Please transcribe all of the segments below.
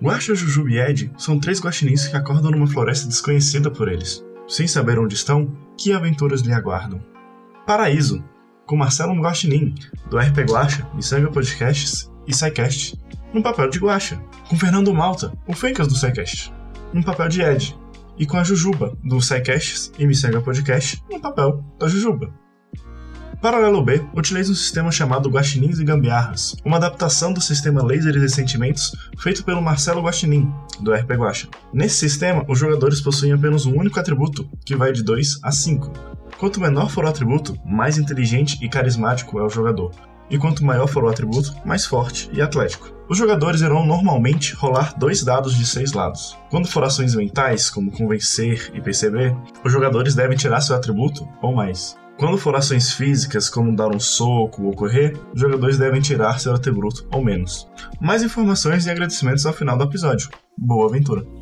Guaxa, Jujuba e Ed são três guaxinins que acordam numa floresta desconhecida por eles. Sem saber onde estão, que aventuras lhe aguardam? Paraíso, com Marcelo Guaxinim, do RP Guaxa, Missanga Podcasts e SciCast, no papel de Guaxa, com Fernando Malta, o Fencas do SciCast, no papel de Ed, e com a Jujuba, do SciCasts e Missanga Podcast, no papel da Jujuba. Paralelo B utiliza um sistema chamado Guaxinins e Gambiarras, uma adaptação do sistema Lasers e Sentimentos feito pelo Marcelo Guaxinim, do RP Guaxa. Nesse sistema, os jogadores possuem apenas um único atributo, que vai de 2 a 5. Quanto menor for o atributo, mais inteligente e carismático é o jogador, e quanto maior for o atributo, mais forte e atlético. Os jogadores irão normalmente rolar dois dados de seis lados. Quando for ações mentais, como convencer e perceber, os jogadores devem tirar seu atributo ou mais. Quando for ações físicas, como dar um soco ou correr, os jogadores devem tirar seu atributo ou menos. Mais informações e agradecimentos ao final do episódio. Boa aventura!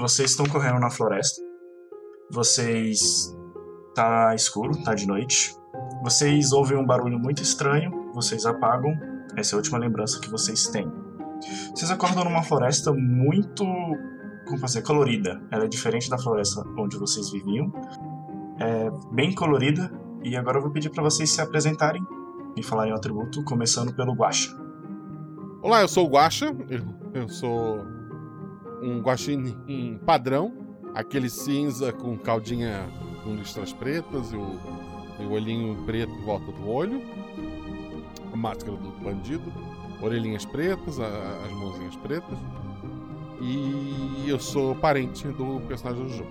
Vocês estão correndo na floresta. Vocês. tá escuro, tá de noite. Vocês ouvem um barulho muito estranho, vocês apagam. Essa é a última lembrança que vocês têm. Vocês acordam numa floresta muito, como fazer, colorida. Ela é diferente da floresta onde vocês viviam. É bem colorida. E agora eu vou pedir para vocês se apresentarem e falarem o atributo, começando pelo Guaxa. Olá, eu sou o Guaxa. Eu, eu sou um guaxinim padrão, aquele cinza com caldinha com listras pretas e o tem o olhinho preto em volta do olho, a máscara do bandido, orelhinhas pretas, a, as mãozinhas pretas. E eu sou parente do personagem Jujuba.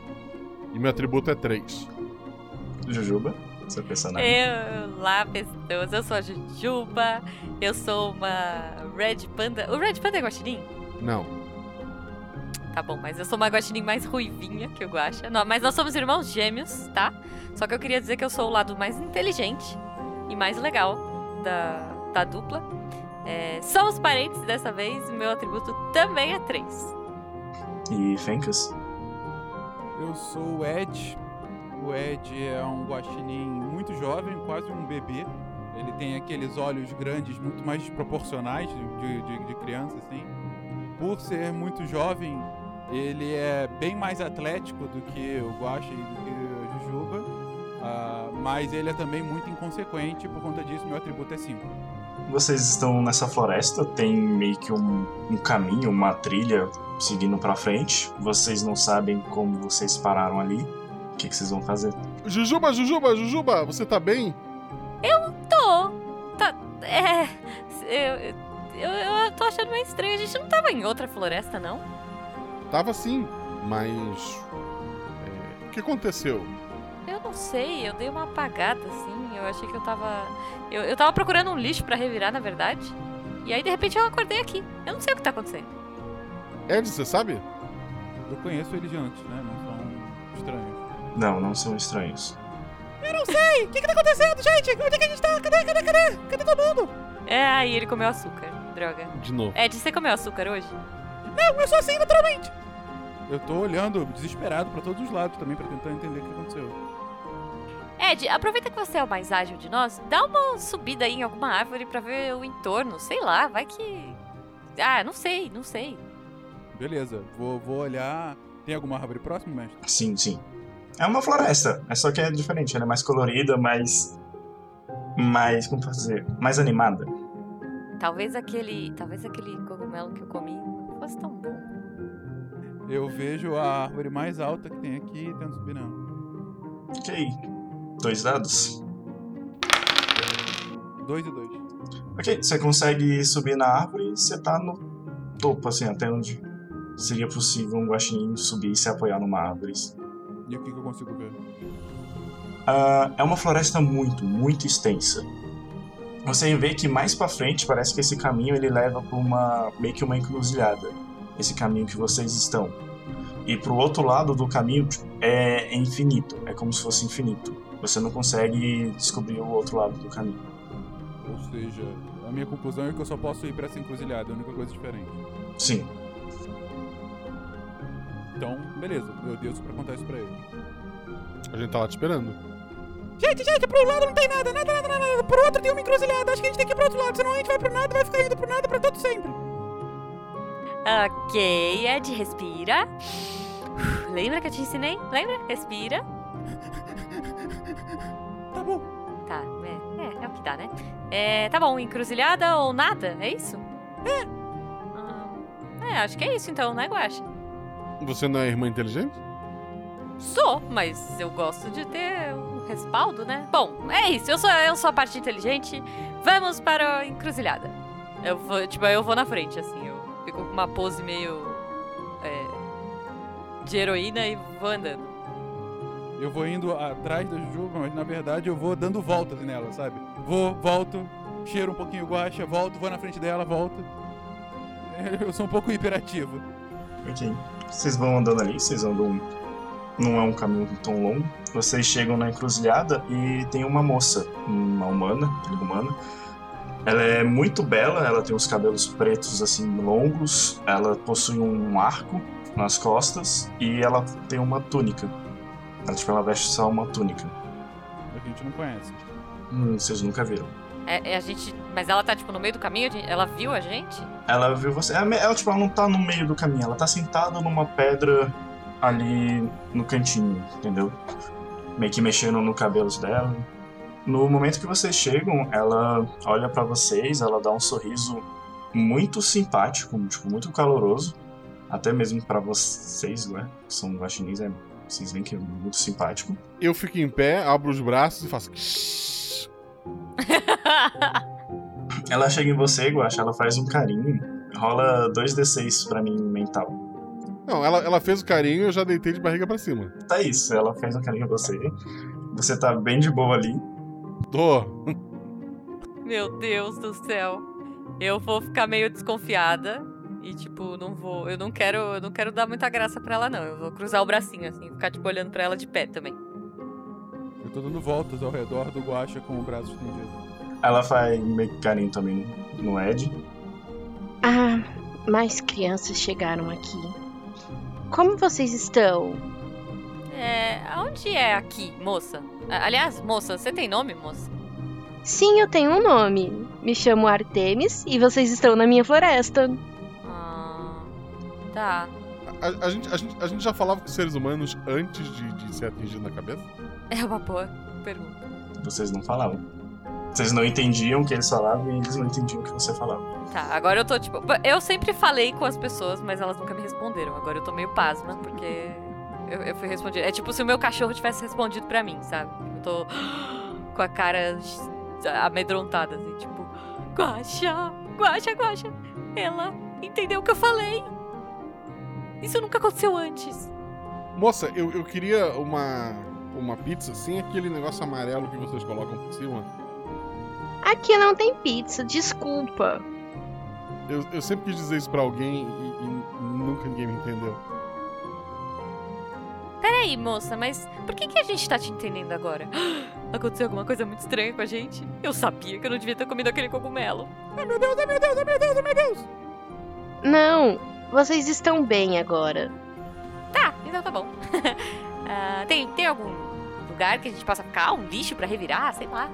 E meu atributo é 3. Jujuba? Seu personagem? Eu, lá, pessoas, eu sou a Jujuba, eu sou uma Red Panda. O Red Panda é guaxinim? Não. Tá bom, mas eu sou uma guaxinim mais ruivinha que o Guaxa. Não, mas nós somos irmãos gêmeos, tá? Só que eu queria dizer que eu sou o lado mais inteligente e mais legal da, da dupla. É, somos parentes dessa vez, meu atributo também é 3. E Fencas? Eu sou o Ed. O Ed é um guaxinim muito jovem, quase um bebê. Ele tem aqueles olhos grandes, muito mais proporcionais de, de, de criança, assim. Por ser muito jovem, ele é bem mais atlético do que o Guaxa e do que o Jujuba, uh, mas ele é também muito inconsequente, por conta disso meu atributo é 5. Vocês estão nessa floresta, tem meio que um, um caminho, uma trilha seguindo para frente. Vocês não sabem como vocês pararam ali. O que, que vocês vão fazer? Jujuba, Jujuba, Jujuba, você tá bem? Eu tô. Tá. É. Eu, eu, eu tô achando meio estranho. A gente não tava em outra floresta, não? Tava sim, mas. É, o que aconteceu? Eu não sei, eu dei uma apagada assim. Eu achei que eu tava. Eu, eu tava procurando um lixo para revirar, na verdade. E aí de repente eu acordei aqui. Eu não sei o que tá acontecendo. Ed, você sabe? Eu conheço eles de antes, né? Não são estranhos. Não, não são estranhos. Eu não sei! O que, que tá acontecendo, gente? Onde é que a gente tá? Cadê, cadê, cadê? Cadê todo mundo? É, aí ele comeu açúcar. Droga. De novo. Ed, você comeu açúcar hoje? Não, eu sou assim naturalmente. Eu tô olhando desesperado para todos os lados também para tentar entender o que aconteceu. Ed, aproveita que você é o mais ágil de nós, dá uma subida aí em alguma árvore para ver o entorno, sei lá, vai que. Ah, não sei, não sei. Beleza, vou, vou olhar. Tem alguma árvore próxima, mestre? Sim, sim. É uma floresta, é só que é diferente, ela é mais colorida, mais. mais. como fazer? Mais animada. Talvez aquele. Talvez aquele cogumelo que eu comi não fosse tão bom. Eu vejo a árvore mais alta que tem aqui e tento subir nela. Ok. Dois dados. Dois e dois. Ok, você consegue subir na árvore e você tá no topo, assim, até onde seria possível um guaxinim subir e se apoiar numa árvore. E o que, que eu consigo ver? Uh, é uma floresta muito, muito extensa. Você vê que mais para frente parece que esse caminho ele leva para uma meio que uma encruzilhada esse caminho que vocês estão. E pro outro lado do caminho é infinito, é como se fosse infinito. Você não consegue descobrir o outro lado do caminho. Ou seja, a minha conclusão é que eu só posso ir pra essa encruzilhada, é a única coisa diferente. Sim. Então, beleza, eu desço pra contar isso pra ele. A gente tá lá te esperando. Gente, gente, pro lado não tem nada, nada, nada, nada, nada. Pro outro tem uma encruzilhada. Acho que a gente tem que ir pro outro lado, senão a gente vai pro nada, vai ficar indo pro nada pra todo sempre. Ok, Ed, respira. Lembra que eu te ensinei? Lembra? Respira. Tá bom. Tá, é, é, é o que dá, né? É, tá bom, encruzilhada ou nada, é isso? É. é, acho que é isso então, né, Guaxa? Você não é irmã inteligente? Sou, mas eu gosto de ter um respaldo, né? Bom, é isso, eu sou, eu sou a parte inteligente. Vamos para a encruzilhada. Eu vou, tipo, eu vou na frente, assim, eu fico com uma pose meio. É, de heroína e vou andando. Eu vou indo atrás da Jujuba, mas na verdade eu vou dando voltas nela, sabe? Vou, volto, cheiro um pouquinho guacha, volto, vou na frente dela, volto. Eu sou um pouco hiperativo. Ok. Vocês vão andando ali, vocês andam. Não é um caminho tão longo. Vocês chegam na encruzilhada e tem uma moça, uma humana, humana. Ela é muito bela, ela tem os cabelos pretos assim longos, ela possui um arco nas costas e ela tem uma túnica. Ela, tipo, ela veste só uma túnica. A gente não conhece. Hum, vocês nunca viram. É, é a gente. Mas ela tá, tipo, no meio do caminho? Ela viu a gente? Ela viu você. Ela, ela, tipo, ela não tá no meio do caminho, ela tá sentada numa pedra ali no cantinho, entendeu? Meio que mexendo no cabelo dela. No momento que vocês chegam, ela olha para vocês, ela dá um sorriso muito simpático, tipo, muito caloroso. Até mesmo para vocês, né? Que são guaxinins, é, vocês veem que é muito simpático. Eu fico em pé, abro os braços e faço. ela chega em você, Guaxa, ela faz um carinho. Rola 2d6 pra mim mental. Não, ela, ela fez o carinho e eu já deitei de barriga pra cima. Tá isso, ela fez um carinho em você. Você tá bem de boa ali. Tô. Meu Deus do céu. Eu vou ficar meio desconfiada. E, tipo, não vou. Eu não quero. Eu não quero dar muita graça pra ela, não. Eu vou cruzar o bracinho, assim, ficar, tipo, olhando pra ela de pé também. Eu tô dando voltas ao redor do Guacha com o braço estendido. Ela faz meio carinho também no Ed. Ah, mais crianças chegaram aqui. Como vocês estão? É. Onde é aqui, moça? Aliás, moça, você tem nome, moça? Sim, eu tenho um nome. Me chamo Artemis e vocês estão na minha floresta. Ah. Tá. A, a, gente, a, gente, a gente já falava com seres humanos antes de, de ser atingido na cabeça? É uma boa pergunta. Vocês não falavam. Vocês não entendiam o que eles falavam e eles não entendiam o que você falava. Tá, agora eu tô tipo. Eu sempre falei com as pessoas, mas elas nunca me responderam. Agora eu tô meio pasma, porque eu, eu fui respondida. É tipo se o meu cachorro tivesse respondido pra mim, sabe? Eu tô com a cara amedrontada, assim, tipo, Guaxa, Guaxa, Guaxa. Ela entendeu o que eu falei. Isso nunca aconteceu antes. Moça, eu, eu queria uma, uma pizza sem aquele negócio amarelo que vocês colocam por cima. Aqui não tem pizza, desculpa. Eu, eu sempre quis dizer isso pra alguém e, e nunca ninguém me entendeu. Peraí, moça, mas por que, que a gente tá te entendendo agora? Aconteceu alguma coisa muito estranha com a gente? Eu sabia que eu não devia ter comido aquele cogumelo. Ai meu Deus, ai meu Deus, ai meu Deus, ai meu Deus! Não, vocês estão bem agora. Tá, então tá bom. uh, tem, tem algum lugar que a gente possa ficar? Um lixo para revirar? Sei lá.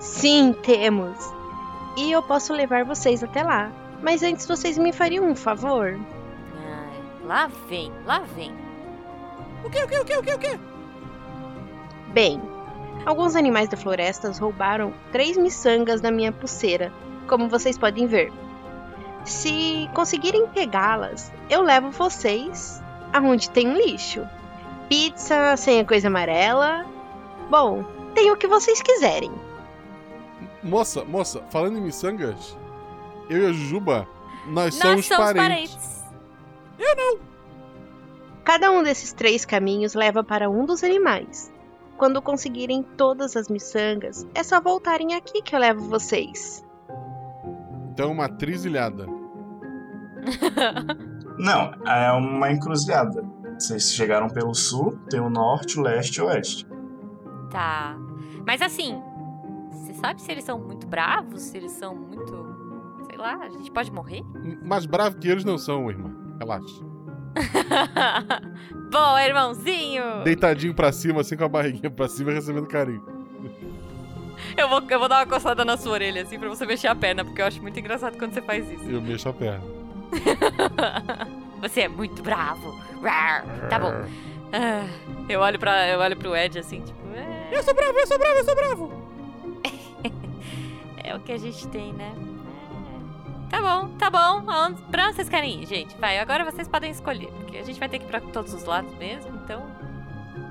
Sim, temos. E eu posso levar vocês até lá. Mas antes vocês me fariam um favor? Ai, lá vem, lá vem. O que, o que, o que, o que, o que? Bem, alguns animais da floresta roubaram três miçangas da minha pulseira, como vocês podem ver. Se conseguirem pegá-las, eu levo vocês aonde tem um lixo. Pizza sem a coisa amarela. Bom, tem o que vocês quiserem. Moça, moça, falando em miçangas, eu e a Jujuba, nós, Nós somos, somos parentes. parentes. Eu não! Cada um desses três caminhos leva para um dos animais. Quando conseguirem todas as miçangas, é só voltarem aqui que eu levo vocês. Então, uma trizilhada. Não, é uma encruzilhada. Vocês chegaram pelo sul, tem o norte, o leste e o oeste. Tá. Mas assim, você sabe se eles são muito bravos? Se eles são muito. Sei lá, a gente pode morrer? Mais bravo que eles não são, irmã. Relaxa. Bom, irmãozinho! Deitadinho pra cima, assim com a barriguinha pra cima, recebendo carinho. Eu vou, eu vou dar uma coçada na sua orelha, assim, pra você mexer a perna, porque eu acho muito engraçado quando você faz isso. Eu mexo a perna. você é muito bravo. Tá bom. Ah, eu olho para eu olho pro Ed assim, tipo, é, Eu sou bravo, eu sou bravo, eu sou bravo. é o que a gente tem, né? Tá bom, tá bom. Aonde- Pra onde vocês querem ir, gente? Vai, agora vocês podem escolher, porque a gente vai ter que ir pra todos os lados mesmo, então.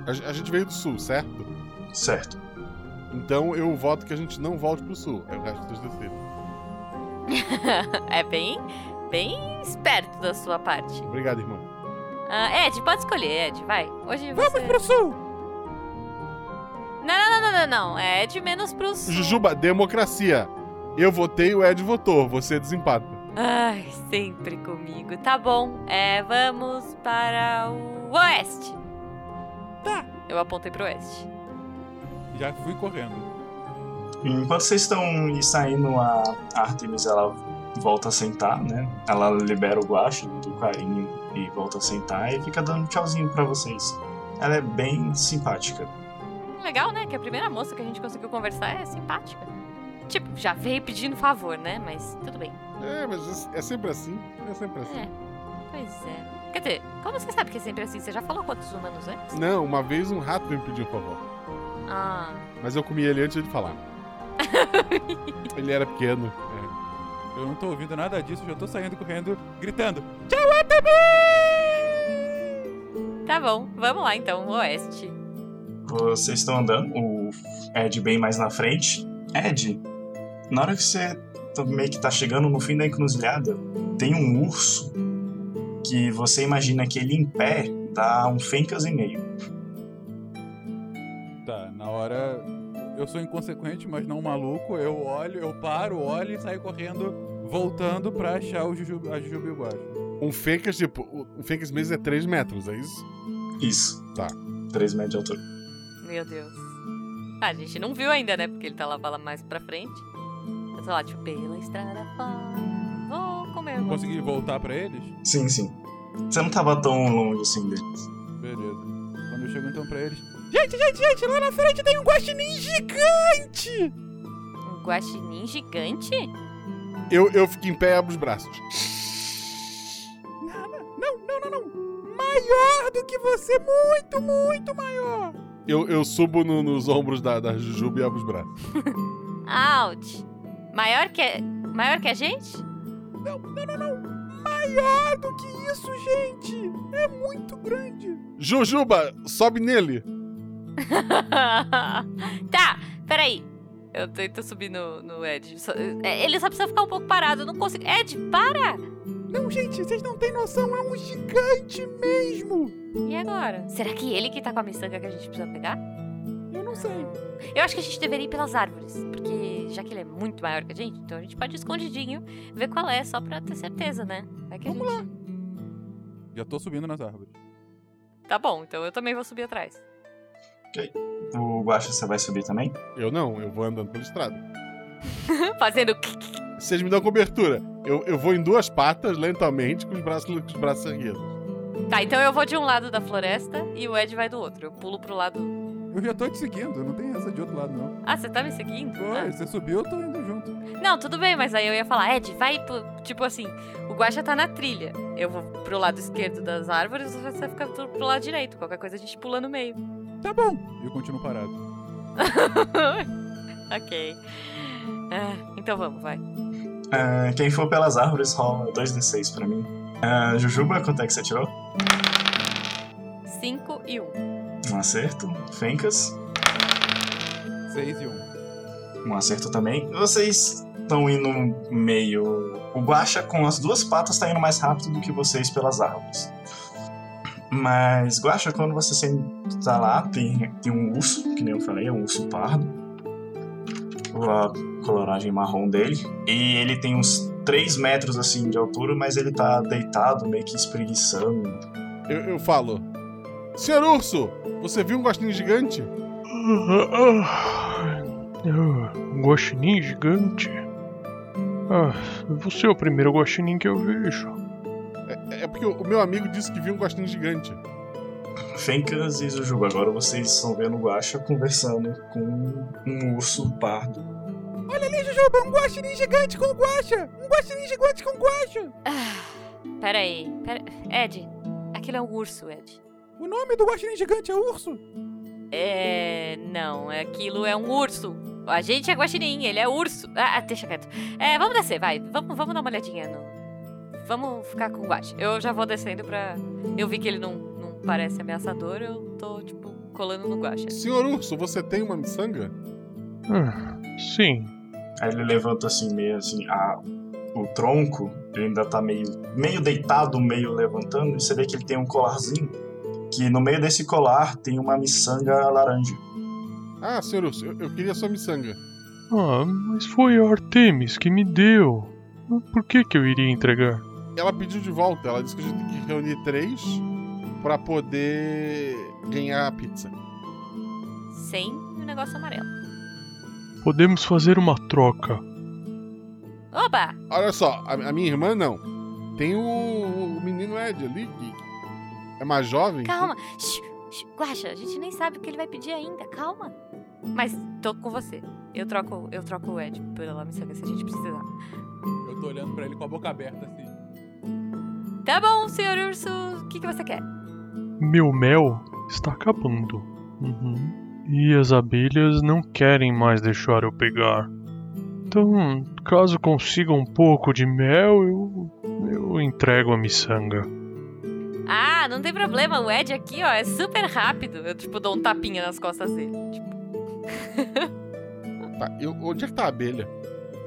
A, a gente veio do sul, certo? Certo. Então eu voto que a gente não volte pro sul. É o resto dos decidem. é bem, bem esperto da sua parte. Obrigado, irmã. Ah, Ed, pode escolher, Ed, vai. Hoje Vamos você. pro sul. Não, não, não, não, não, não. É Ed menos pro sul. Jujuba, democracia. Eu votei, o Ed votou. Você desempata. Ai, sempre comigo. Tá bom. É, vamos para o oeste. Tá. Eu apontei pro oeste. Já fui correndo. Enquanto vocês estão saindo, a Artemis ela volta a sentar, né? Ela libera o guache do carinho e volta a sentar e fica dando tchauzinho pra vocês. Ela é bem simpática. Legal, né? Que a primeira moça que a gente conseguiu conversar é simpática. Tipo, já veio pedindo favor, né? Mas tudo bem. É, mas é sempre assim. É sempre assim. É. Pois é. Quer dizer, como você sabe que é sempre assim? Você já falou quantos humanos antes? Não, uma vez um rato me pediu um favor. Ah. Mas eu comi ele antes de falar. ele era pequeno. é. Eu não tô ouvindo nada disso, já tô saindo correndo, gritando. Tá bom, vamos lá então, oeste. Vocês estão andando, o Ed bem mais na frente. Ed, na hora que você tá- meio que tá chegando no fim da encruzilhada, tem um urso que você imagina que ele em pé dá um fencas e meio. Tá, na hora. Eu sou inconsequente, mas não maluco. Eu olho, eu paro, olho e saio correndo, voltando pra achar o Juju, a Jujuba e o Guaxa. Um Fencas, tipo, o- um Fencas mesmo é 3 metros, é isso? Isso. Tá. 3 metros de altura. Meu Deus. Ah, a gente não viu ainda, né? Porque ele tá lá, lá mais pra frente. Eu tô lá, tipo, pela estrada fora, vou comer. uma Consegui voltar pra eles? Sim, sim. Você não tava tão longe assim deles. Beleza. Quando eu chego então pra eles. Gente, gente, gente, lá na frente tem um guaxinim gigante. Um guaxinim gigante? Eu, eu fico em pé e abro os braços. Não, não, não, não. Maior do que você, muito, muito maior. Eu, eu subo no- nos ombros da, da Jujuba e abro os braços. Ouch! Maior que, maior que a gente? Não, não, não, não. Maior do que isso, gente. É muito grande. Jujuba, sobe nele. tá, peraí. Eu tento subir no, no Ed. É, ele só precisa ficar um pouco parado. Eu não consigo. Ed, para! Não, gente, vocês não têm noção. É um gigante mesmo. E agora? Será que ele que tá com a miçanga que a gente precisa pegar? Eu não sei. Eu acho que a gente deveria ir pelas árvores. Porque já que ele é muito maior que a gente, então a gente pode ir escondidinho, ver qual é, só pra ter certeza, né? Vai que a Vamos gente... Já tô subindo nas árvores. Tá bom, então eu também vou subir atrás. O Guaxa, você vai subir também? Eu não, eu vou andando pela estrada. Fazendo. Vocês me dão cobertura. Eu, eu vou em duas patas, lentamente, com os braços, com os braços erguidos. Tá, então eu vou de um lado da floresta e o Ed vai do outro. Eu pulo pro lado. Eu já tô te seguindo, não tem essa de outro lado, não. Ah, você tá me seguindo? Foi, Ah. você subiu, eu tô indo junto. Não, tudo bem, mas aí eu ia falar, Ed, vai pro. Tipo assim, o Guaxa tá na trilha. Eu vou pro lado esquerdo das árvores, você fica pro pro lado direito. Qualquer coisa a gente pula no meio. Tá bom. E eu continuo parado. ok. Ah, então vamos, vai. Ah, quem for pelas árvores rola 2d6 pra mim. Ah, Jujuba, quanto é que você tirou? 5 e 1. Um. Um acerto. Fencas, 6 e 1. um acerto também. Vocês estão indo meio. O Guaxa com as duas patas tá indo mais rápido do que vocês pelas árvores. Mas, Guaxa, quando você senta lá, tem, tem um urso, que nem eu falei, é um urso pardo. A coloragem marrom dele. E ele tem uns 3 metros assim de altura, mas ele tá deitado, meio que espreguiçando. Eu, eu falo: Senhor Urso, você viu um gostinho gigante? Um guaxinim gigante? Ah, você é o primeiro guaxinim que eu vejo. É, é porque o o meu amigo disse que viu um gostinho gigante. Fencas e Jujuba, agora vocês estão vendo o Guaxa conversando com um urso pardo. Olha ali, Jujuba, um guaxinim gigante com guaxa! Um guaxinim gigante com guaxa! Pera aí. Pera... Ed, aquilo é um urso, Ed. O nome do guaxinim gigante é urso? É. Não, aquilo é um urso. A gente é guaxinim, ele é urso. Ah, deixa quieto. É, vamos descer, vai. Vamos, vamos dar uma olhadinha no. Vamos ficar com o guache. Eu já vou descendo pra. Eu vi que ele não, não parece ameaçador, eu tô, tipo, colando no guache. Senhor Urso, você tem uma miçanga? Ah, sim. Aí ele levanta assim, meio assim, a, o tronco, ele ainda tá meio, meio deitado, meio levantando, e você vê que ele tem um colarzinho, que no meio desse colar tem uma miçanga laranja. Ah, senhor eu, eu queria sua miçanga. Ah, mas foi a Artemis que me deu. Por que que eu iria entregar? Ela pediu de volta, ela disse que a gente tem que reunir três pra poder ganhar a pizza. Sem o negócio amarelo. Podemos fazer uma troca. Oba! Olha só, a, a minha irmã não. Tem o, o menino Ed ali, que é mais jovem. Calma. Guaxa, a gente nem sabe o que ele vai pedir ainda. Calma. Mas tô com você. Eu troco, eu troco o Ed pela miçanga se a gente precisar. Eu tô olhando pra ele com a boca aberta assim. Tá bom, senhor urso. O que, que você quer? Meu mel está acabando. Uhum. E as abelhas não querem mais deixar eu pegar. Então, caso consiga um pouco de mel, eu, eu entrego a miçanga. Ah, não tem problema. O Ed aqui, ó, é super rápido. Eu, tipo, dou um tapinha nas costas dele. Tipo, Tá, eu- onde é que tá a abelha?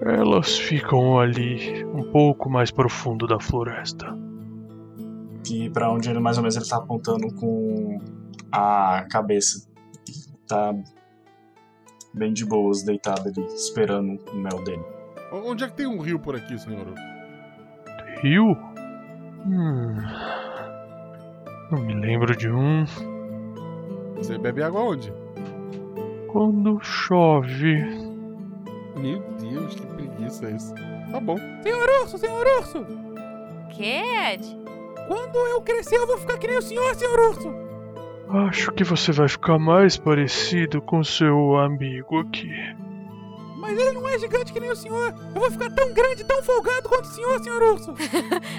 Elas ficam ali, um pouco mais profundo da floresta. Que pra onde ele mais ou menos ele tá apontando com a cabeça. Tá bem de boas, deitado ali, esperando o mel dele. Onde é que tem um rio por aqui, senhor? Rio? Hum. Não me lembro de um. Você bebe água onde? Quando chove. Meu Deus, que preguiça isso. Tá bom. Senhor urso, senhor urso! que, Ed? Quando eu crescer, eu vou ficar que nem o senhor, senhor urso! Acho que você vai ficar mais parecido com seu amigo aqui. Mas ele não é gigante que nem o senhor! Eu vou ficar tão grande, tão folgado quanto o senhor, senhor urso!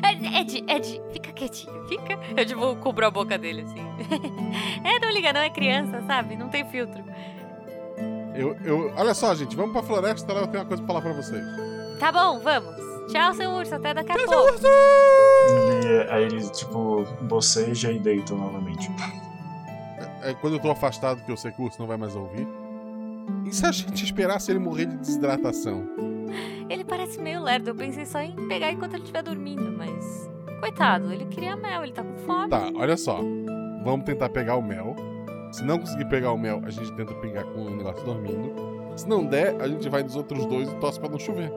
Ed, Ed, Ed, fica quietinho, fica. Eu, tipo, cubro a boca dele, assim. é, não liga, não é criança, sabe? Não tem filtro. Eu, eu, olha só, gente, vamos pra floresta, lá eu tenho uma coisa pra falar pra vocês. Tá bom, vamos. Tchau, seu urso, até daqui a Tchau, seu pouco. urso! Ele, aí ele, tipo, boceja e deita novamente. É, quando eu tô afastado, que eu sei que o urso não vai mais ouvir. E se a gente esperasse ele morrer de desidratação? Ele parece meio lerdo. Eu pensei só em pegar enquanto ele estiver dormindo, mas. Coitado, ele queria mel, ele tá com fome. Tá, olha só. Vamos tentar pegar o mel. Se não conseguir pegar o mel, a gente tenta pegar com o negócio dormindo. Se não der, a gente vai nos outros dois e torce pra não chover.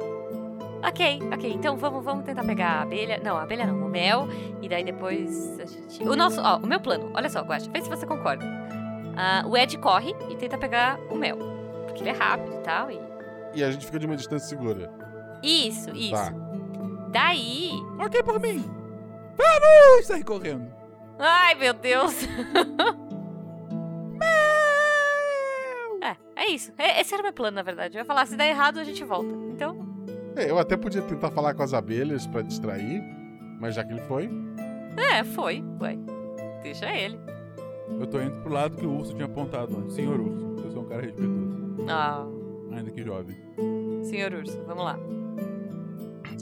Ok, ok. Então vamos, vamos tentar pegar a abelha. Não, a abelha não, o mel. E daí depois a gente. O nosso. Ó, o meu plano. Olha só, Guacha, vê se você concorda. Ah, o Ed corre e tenta pegar o mel. Porque ele é rápido e tal. E... E a gente fica de uma distância segura. Isso, isso. Tá. Daí. Ok por mim! Vamos! Sair correndo! Ai, meu Deus! é, é isso. É- esse era o meu plano, na verdade. Eu ia falar, se der errado, a gente volta. Então. É, eu até podia tentar falar com as abelhas pra distrair, mas já que ele foi. É, foi. Ué. Deixa ele. Eu tô indo pro lado que o urso tinha apontado antes. Senhor urso, eu sou um cara respeitoso. Ah, Ainda que jovem. senhor urso, vamos lá.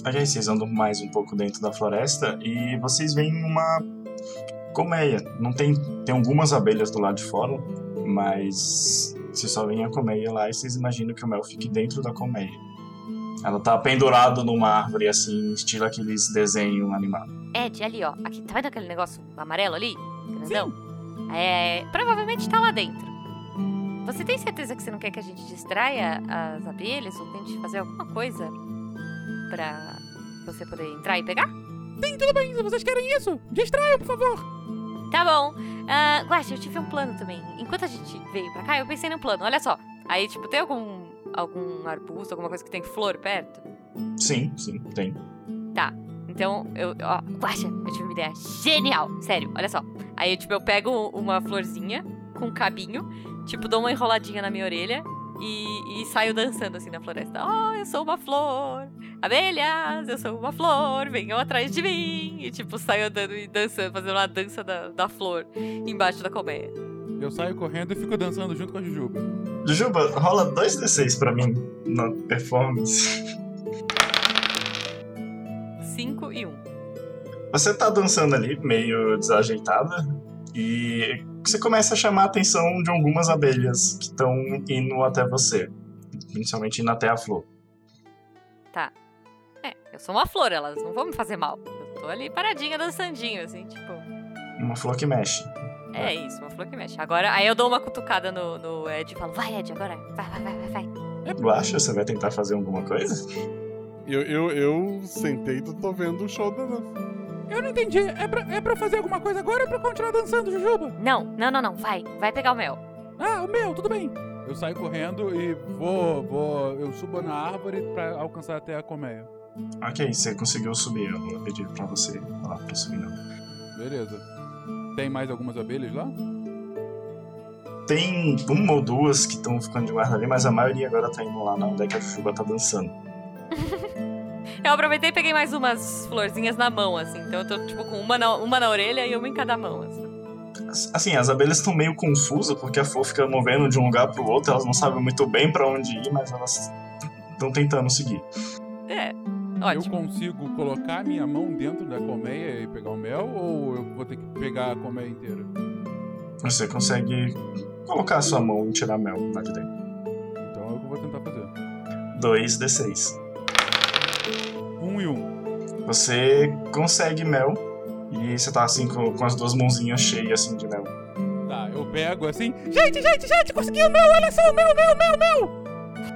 Aí vocês andam mais um pouco dentro da floresta e vocês veem uma colmeia. Não tem, tem algumas abelhas do lado de fora, mas vocês só veem a colmeia lá e vocês imaginam que o mel fique dentro da colmeia. Ela tá pendurado numa árvore assim, estilo aqueles desenhos animados. Ed, ali, ó. Aqui, tá vendo aquele negócio amarelo ali? Grandão? É. Provavelmente tá lá dentro. Você tem certeza que você não quer que a gente distraia as abelhas ou tente fazer alguma coisa pra você poder entrar e pegar? Sim, tudo bem, se vocês querem isso, distraiam, por favor! Tá bom. Ah, Guaxa, eu tive um plano também. Enquanto a gente veio pra cá, eu pensei num plano. Olha só. Aí, tipo, tem algum, algum arbusto, alguma coisa que tem flor perto? Sim, sim, tem. Então, eu. Ó, Guaxa, eu tive uma ideia genial. Sério, olha só. Aí, tipo, eu pego uma florzinha com um cabinho, tipo, dou uma enroladinha na minha orelha e, e saio dançando assim na floresta. Oh, eu sou uma flor. Abelhas, eu sou uma flor, venham atrás de mim. E, tipo, saio andando e dançando, fazendo uma dança da, da flor embaixo da colmeia. Eu saio correndo e fico dançando junto com a Jujuba. Jujuba, rola 2d6 pra mim na performance. 5 e 1. Um. Você tá dançando ali, meio desajeitada, e você começa a chamar a atenção de algumas abelhas que estão indo até você. Principalmente indo até a flor. Tá. É, eu sou uma flor, elas não vão me fazer mal. Eu tô ali paradinha, dançandinho, assim, tipo. Uma flor que mexe. É isso, uma flor que mexe. Agora, aí eu dou uma cutucada no, no Ed e falo, vai, Ed, agora. Vai, vai, vai, vai, vai. Tu acha? Você vai tentar fazer alguma coisa? Eu, eu, eu sentei e tô vendo o show da dança. Eu não entendi. É pra, é pra fazer alguma coisa agora ou é pra continuar dançando, Jujuba? Não, não, não, não, vai. Vai pegar o mel. Ah, o meu, tudo bem. Eu saio correndo e vou, vou. Eu subo na árvore pra alcançar até a colmeia. Ok, você conseguiu subir. Eu vou pedir pra você lá pra subir, não. Beleza. Tem mais algumas abelhas lá? Tem uma ou duas que estão ficando de guarda ali, mas a maioria agora tá indo lá na onde é que a Jujuba tá dançando. Eu aproveitei e peguei mais umas florzinhas na mão, assim. Então eu tô, tipo, com uma na, uma na orelha e uma em cada mão, assim. Assim, as abelhas estão meio confusas porque a flor fica movendo de um lugar pro outro, elas não sabem muito bem pra onde ir, mas elas estão tentando seguir. É, Eu ótimo. consigo colocar a minha mão dentro da colmeia e pegar o mel ou eu vou ter que pegar a colmeia inteira? Você consegue colocar a sua mão e tirar mel lá de dentro. Então é o que eu vou tentar fazer. 2d6. Um e um. Você consegue mel e você tá assim com, com as duas mãozinhas cheias assim de mel. Tá, eu pego assim. Gente, gente, gente, consegui o meu, olha só o meu, meu, meu, meu.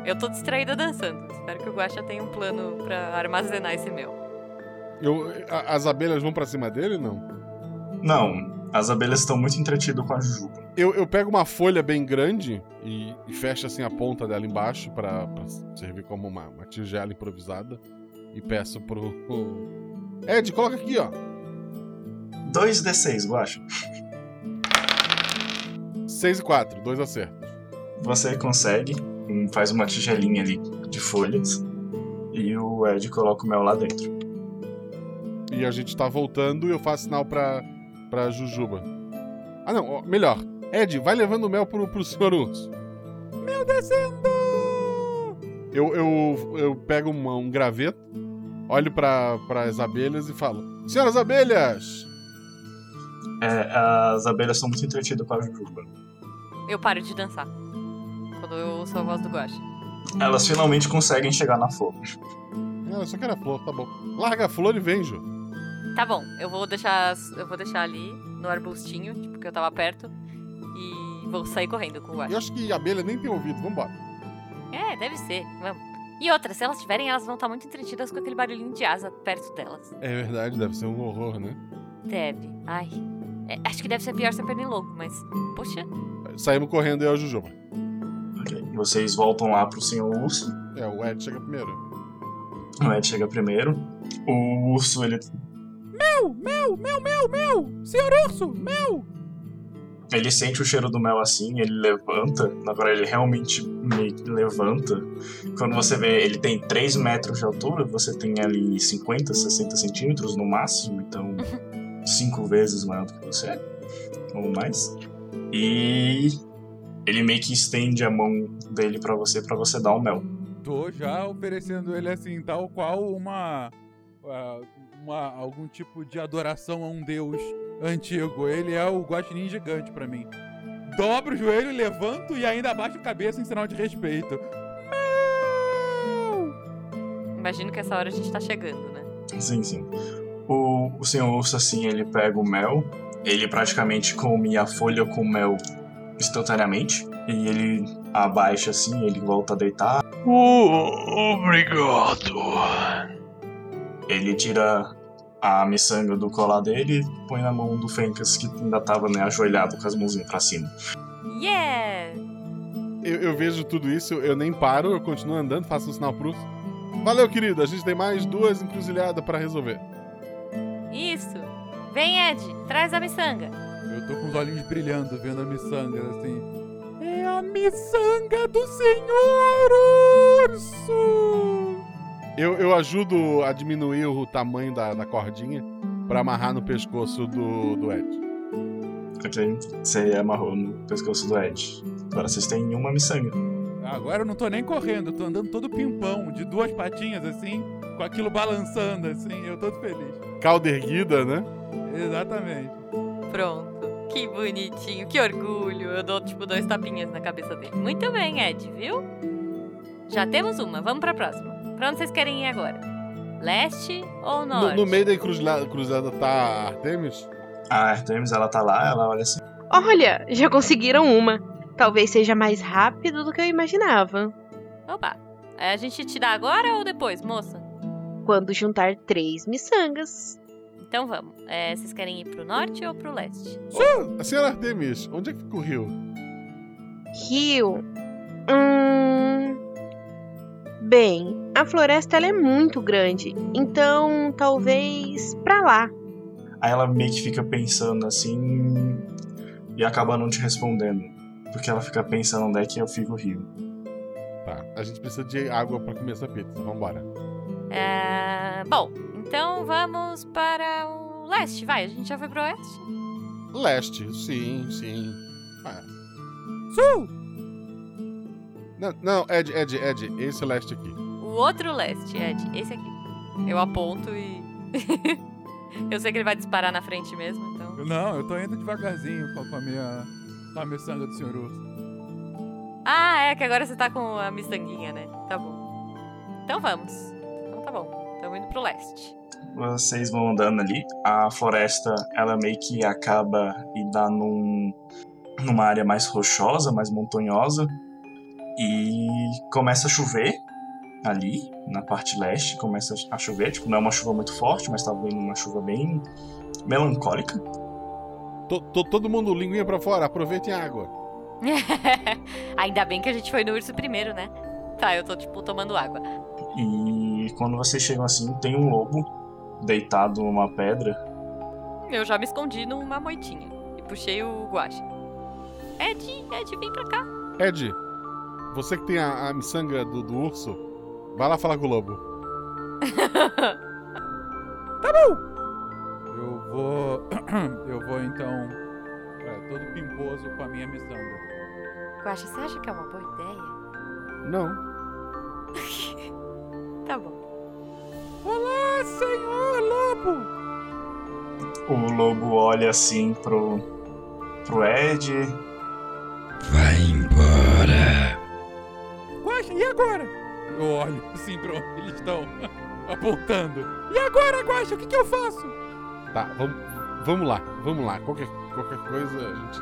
Eu tô distraída dançando. Espero que o Guaxa tenha um plano pra armazenar esse mel. Eu, a- as abelhas vão pra cima dele não? Não, as abelhas estão muito entretidas com a Jujuba. Eu, eu pego uma folha bem grande e, e fecho assim a ponta dela embaixo pra, pra servir como uma, uma tigela improvisada. E peço pro. Ed, coloca aqui, ó. 2d6, Guacha. 6 e 4, dois acertos. Você consegue, faz uma tigelinha ali de folhas e o Ed coloca o mel lá dentro. E a gente tá voltando e eu faço sinal pra, pra Jujuba. Ah, não, ó, melhor. Ed, vai levando o mel pro, pro senhor urso. Meu descendo. Eu, eu, eu pego uma- um graveto, olho para as abelhas e falo: Senhoras abelhas! É, as abelhas são muito entretidas com a Jujuba. Eu paro de dançar. Quando eu ouço a voz do Guaxa. Elas finalmente conseguem chegar na flor. Ah, eu só quero a flor, tá bom. Larga a flor e vem, Ju. Tá bom, eu vou deixar. Eu vou deixar ali no arbustinho, tipo, que eu tava perto. E vou sair correndo com o Guaxa. Eu acho que a abelha nem tem ouvido, vambora. É, deve ser. Vamos. E outra, se elas tiverem, elas vão estar muito entretidas com aquele barulhinho de asa perto delas. É verdade, deve ser um horror, né? Deve. Ai. É, acho que deve ser pior ser pernilongo, mas. Poxa. Saímos correndo eu e a Jujuba. Ok, Vocês voltam lá pro senhor urso. É, o Ed chega primeiro. O Ed chega primeiro. O urso, ele, Meu, meu, meu, meu, meu. Senhor urso, meu. Ele sente o cheiro do mel assim, ele levanta. Agora ele realmente meio que levanta. Quando você vê, ele tem 3 metros de altura, você tem ali 50, 60 centímetros no máximo, então 5 vezes maior do que você, ou mais. E ele meio que estende a mão dele pra você, pra você dar o mel. Tô já oferecendo ele assim, tal qual uma, ah, uma. algum tipo de adoração a um deus antigo. Ele é o guaxinim gigante pra mim. Dobro o joelho, levanto e ainda abaixo a cabeça em sinal de respeito. Imagino que essa hora a gente tá chegando, né? Sim, sim. O, o senhor urso, assim, ele pega o mel, ele praticamente come a folha com mel instantaneamente, e ele abaixa assim, ele volta a deitar, Oh, obrigado. ele tira a miçanga do colar dele e põe na mão do Fencas, que ainda tava né, ajoelhado com as mãozinhas pra cima. Yeah! Eu, eu vejo tudo isso, eu nem paro, eu continuo andando, faço um sinal pro. Valeu, querido, a gente tem mais duas encruzilhadas pra resolver. Isso! Vem, Ed, traz a miçanga. Eu tô com os olhinhos brilhando vendo a miçanga, assim. É a miçanga do Senhor Urso! Eu, eu ajudo a diminuir o tamanho da, da cordinha pra amarrar no pescoço do, do Ed. Ok? Você amarrou no pescoço do Ed. Agora vocês têm uma miçanga. Agora eu não tô nem correndo, eu tô andando todo pimpão, de duas patinhas assim, com aquilo balançando assim, eu tô todo feliz. Cauda erguida, né? Exatamente. Pronto. Que bonitinho, que orgulho. Eu dou, tipo, dois tapinhas na cabeça dele. Muito bem, Ed, viu? Já temos uma, vamos pra próxima. Pra onde vocês querem ir agora? Leste ou No, norte? no meio da encruzilhada, cruzada tá a Artemis? A Artemis, ela tá lá, ela olha assim. Olha, já conseguiram uma. Talvez seja mais rápido do que eu imaginava. Opa. É, A gente te dá agora ou depois, moça? Quando juntar três miçangas. Então vamos. É, vocês querem ir pro norte ou pro leste? Ô, a senhora Artemis, onde é que fica o rio? Rio. Hum. Bem, a floresta ela é muito grande, então talvez pra lá. Aí ela meio que fica pensando assim e acaba não te respondendo. Porque ela fica pensando onde é que eu fico rio. Tá, a gente precisa de água pra comer essa pizza, vambora. É, bom, então vamos para o leste. Vai, a gente já foi pro oeste? Leste, sim, sim. Ah, Sul! Não, não, Ed, Ed, Ed, esse é o leste aqui. O outro leste, Ed. Esse aqui. Eu aponto e. eu sei que ele vai disparar na frente mesmo, então. Não, eu tô indo devagarzinho com a, com a minha. com a miçanga do Senhor Urso. Ah, é que agora você tá com a miçanguinha, né? Tá bom. Então vamos. Então tá bom. Estamos indo pro leste. Vocês vão andando ali, a floresta ela meio que acaba e dá num, numa área mais rochosa, mais montanhosa, e começa a chover ali na parte leste, começa a chover, tipo, não é uma chuva muito forte, mas tá vindo uma chuva bem melancólica. To- to- todo mundo, linguinha pra fora, aproveitem a água. Ainda bem que a gente foi no urso primeiro, né? Tá, eu tô, tipo, tomando água. E quando vocês chegam assim, tem um lobo deitado numa pedra. Eu já me escondi numa moitinha. E puxei o guache. Ed, Ed, vem pra cá. Ed, você que tem a, a miçanga do, do urso, vai lá falar com o lobo. Eu vou. eu vou então. É, todo pimposo com a minha miçanga. Guaxa, você acha que é uma boa ideia? Não. Tá bom. Olá, senhor lobo! O lobo olha assim pro, pro Ed. Agora? Eu olho assim pra onde eles estão apontando. E agora, Guaxa, o que, que eu faço? Tá, vamos, vamos lá, vamos lá. Qualquer, qualquer coisa a gente.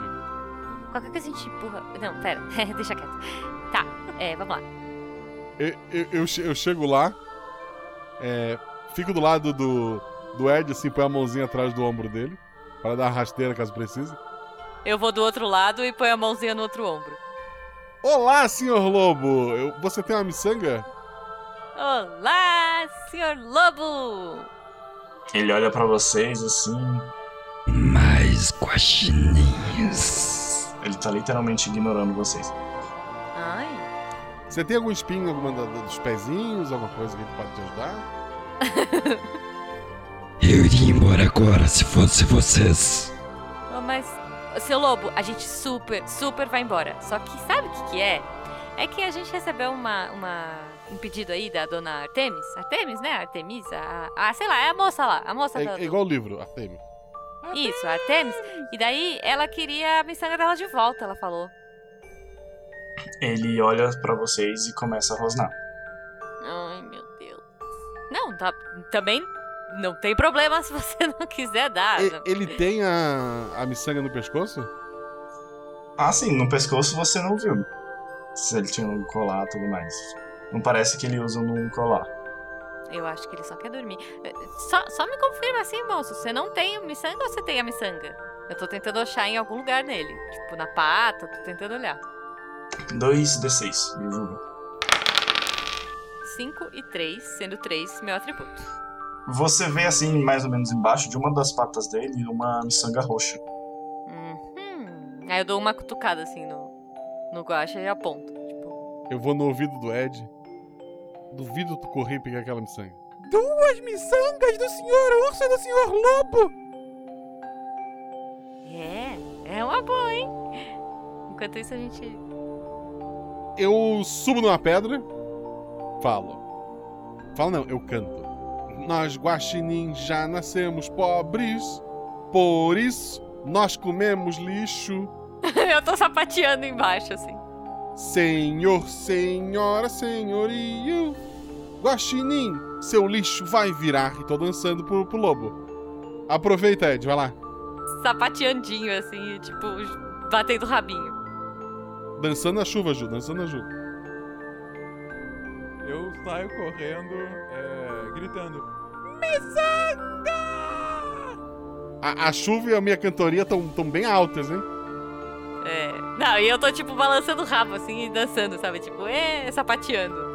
Qualquer coisa a gente empurra. Não, pera. Deixa quieto. Tá, é, vamos lá. Eu, eu, eu che- eu chego lá, é, fico do lado do, do Ed, assim, põe a mãozinha atrás do ombro dele, para dar rasteira caso precise. Eu vou do outro lado e põe a mãozinha no outro ombro. Olá, senhor lobo! Eu- você tem uma miçanga? Olá, senhor lobo! Ele olha pra vocês assim. Mais guaxinins. Ele tá literalmente ignorando vocês. Ai, Você tem algum espinho, alguma dos pezinhos, alguma coisa que pode te ajudar? Eu iria embora agora se fosse vocês. oh, mas. Seu lobo, a gente super, super vai embora. Só que sabe o que, que é? É que a gente recebeu uma, uma, um pedido aí da dona Artemis. Artemis, né? Artemisa? A, ah, sei lá, é a moça lá. A moça É, da. é igual o livro, Artemis. Isso, a Artemis. E daí ela queria a miçanga dela de volta, ela falou. Ele olha pra vocês e começa a rosnar. Ai, meu Deus. Não, tá, também não tem problema se você não quiser dar. E- ele tem a, a miçanga no pescoço? Ah, sim, no pescoço você não viu. Se ele tinha um colar e tudo mais. Não parece que ele usa num colar. Eu acho que ele só quer dormir. Eh, Só, só me confirma assim, moço. Você não tem o miçanga ou você tem a miçanga? Eu tô tentando achar em algum lugar nele. Tipo, na pata, tô tentando olhar. 2d6, Jujuba. 5 e 3, sendo 3 meu atributo. Você vê assim, mais ou menos embaixo de uma das patas dele, uma miçanga roxa. Uhum. Aí eu dou uma cutucada assim no, no guacha e aponto. Tipo, Eu vou no ouvido do Ed. Duvido tu correr e pegar aquela miçanga. Duas miçangas do senhor urso e do senhor lobo! é, é uma boa, hein? Enquanto isso a gente. Eu subo numa pedra, falo. Falo não, eu canto. Nós guaxinim já nascemos pobres, por isso nós comemos lixo. eu tô sapateando embaixo, assim. Senhor, senhora, senhorio. Guaxinim, seu lixo vai virar. E tô dançando pro, pro lobo. Aproveita, Ed, vai lá. Sapateandinho, assim, tipo, batendo o rabinho. Dançando na chuva, Ju, dançando na chuva. Eu saio correndo, é, gritando. A, a chuva e a minha cantoria estão tão bem altas, hein? É. Não, e eu tô, tipo, balançando o rabo, assim, e dançando, sabe? Tipo, é, sapateando.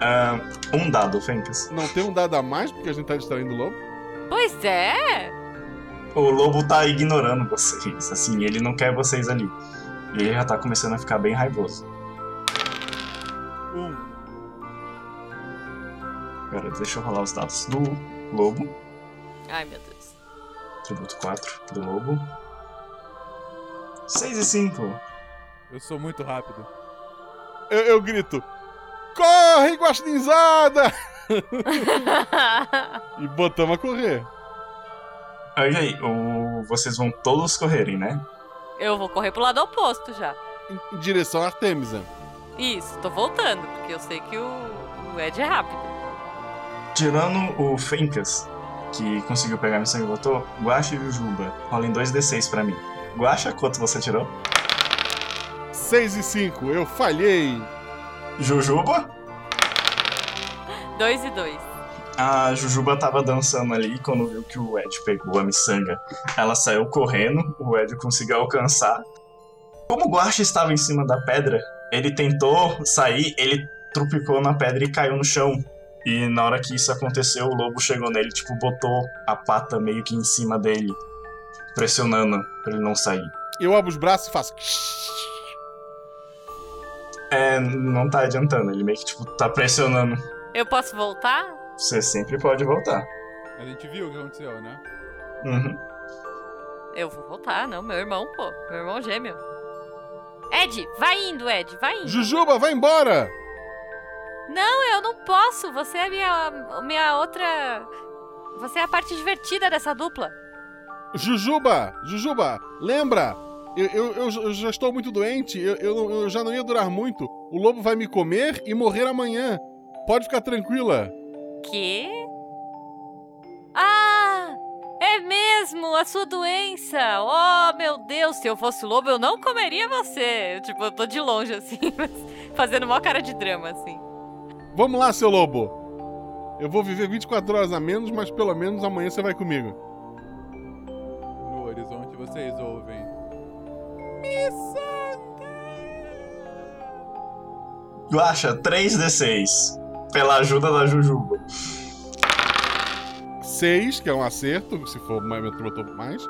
Ah, um dado, Fencas. Não tem um dado a mais porque a gente tá distraindo o lobo? Pois é! O lobo tá ignorando vocês, assim, ele não quer vocês ali. E ele já tá começando a ficar bem raivoso. Um. Deixa eu rolar os dados do lobo. Ai, meu Deus. Tributo 4 do lobo. 6 e 5. Eu sou muito rápido. Eu, eu grito: Corre, guaxinizada! e botamos a correr. Aí, aí, o... vocês vão todos correrem, né? eu vou correr pro lado oposto já. Em, em direção a Artemisa. Isso, tô voltando, porque eu sei que o, o Ed é rápido. Tirando o Fencas, que conseguiu pegar a missão e botou, Guacha e Jujuba, rolem 2d6 pra mim. Guacha, quanto você tirou? 6 e 5, eu falhei. Jujuba? Dois e dois. A Jujuba tava dançando ali quando viu que o Ed pegou a miçanga. Ela saiu correndo, o Ed conseguiu alcançar. Como o Guacha estava em cima da pedra, ele tentou sair, ele trupicou na pedra e caiu no chão. E na hora que isso aconteceu, o lobo chegou nele, tipo, botou a pata meio que em cima dele, pressionando pra ele não sair. Eu abro os braços e faço. É, não tá adiantando, ele meio que, tipo, tá pressionando. Eu posso voltar? Você sempre pode voltar. A gente viu o que aconteceu, né? Uhum. Eu vou voltar, não, meu irmão, pô. Meu irmão gêmeo. Ed, vai indo, Ed, vai indo. Jujuba, vai embora! Não, eu não posso. Você é minha, minha outra. Você é a parte divertida dessa dupla. Jujuba! Jujuba, lembra? Eu, eu, eu, já estou muito doente, eu, eu, eu já não ia durar muito. O lobo vai me comer e morrer amanhã. Pode ficar tranquila. Quê? Ah! É mesmo, a sua doença! Oh, meu Deus, se eu fosse lobo, eu não comeria você. Tipo, eu tô de longe, assim, fazendo uma cara de drama, assim. Vamos lá, seu lobo. Eu vou viver 24 horas a menos, mas pelo menos amanhã você vai comigo. No horizonte vocês ouvem. Guacha, 3d6. Pela ajuda da Jujuba. 6, que é um acerto, se for mais, mais.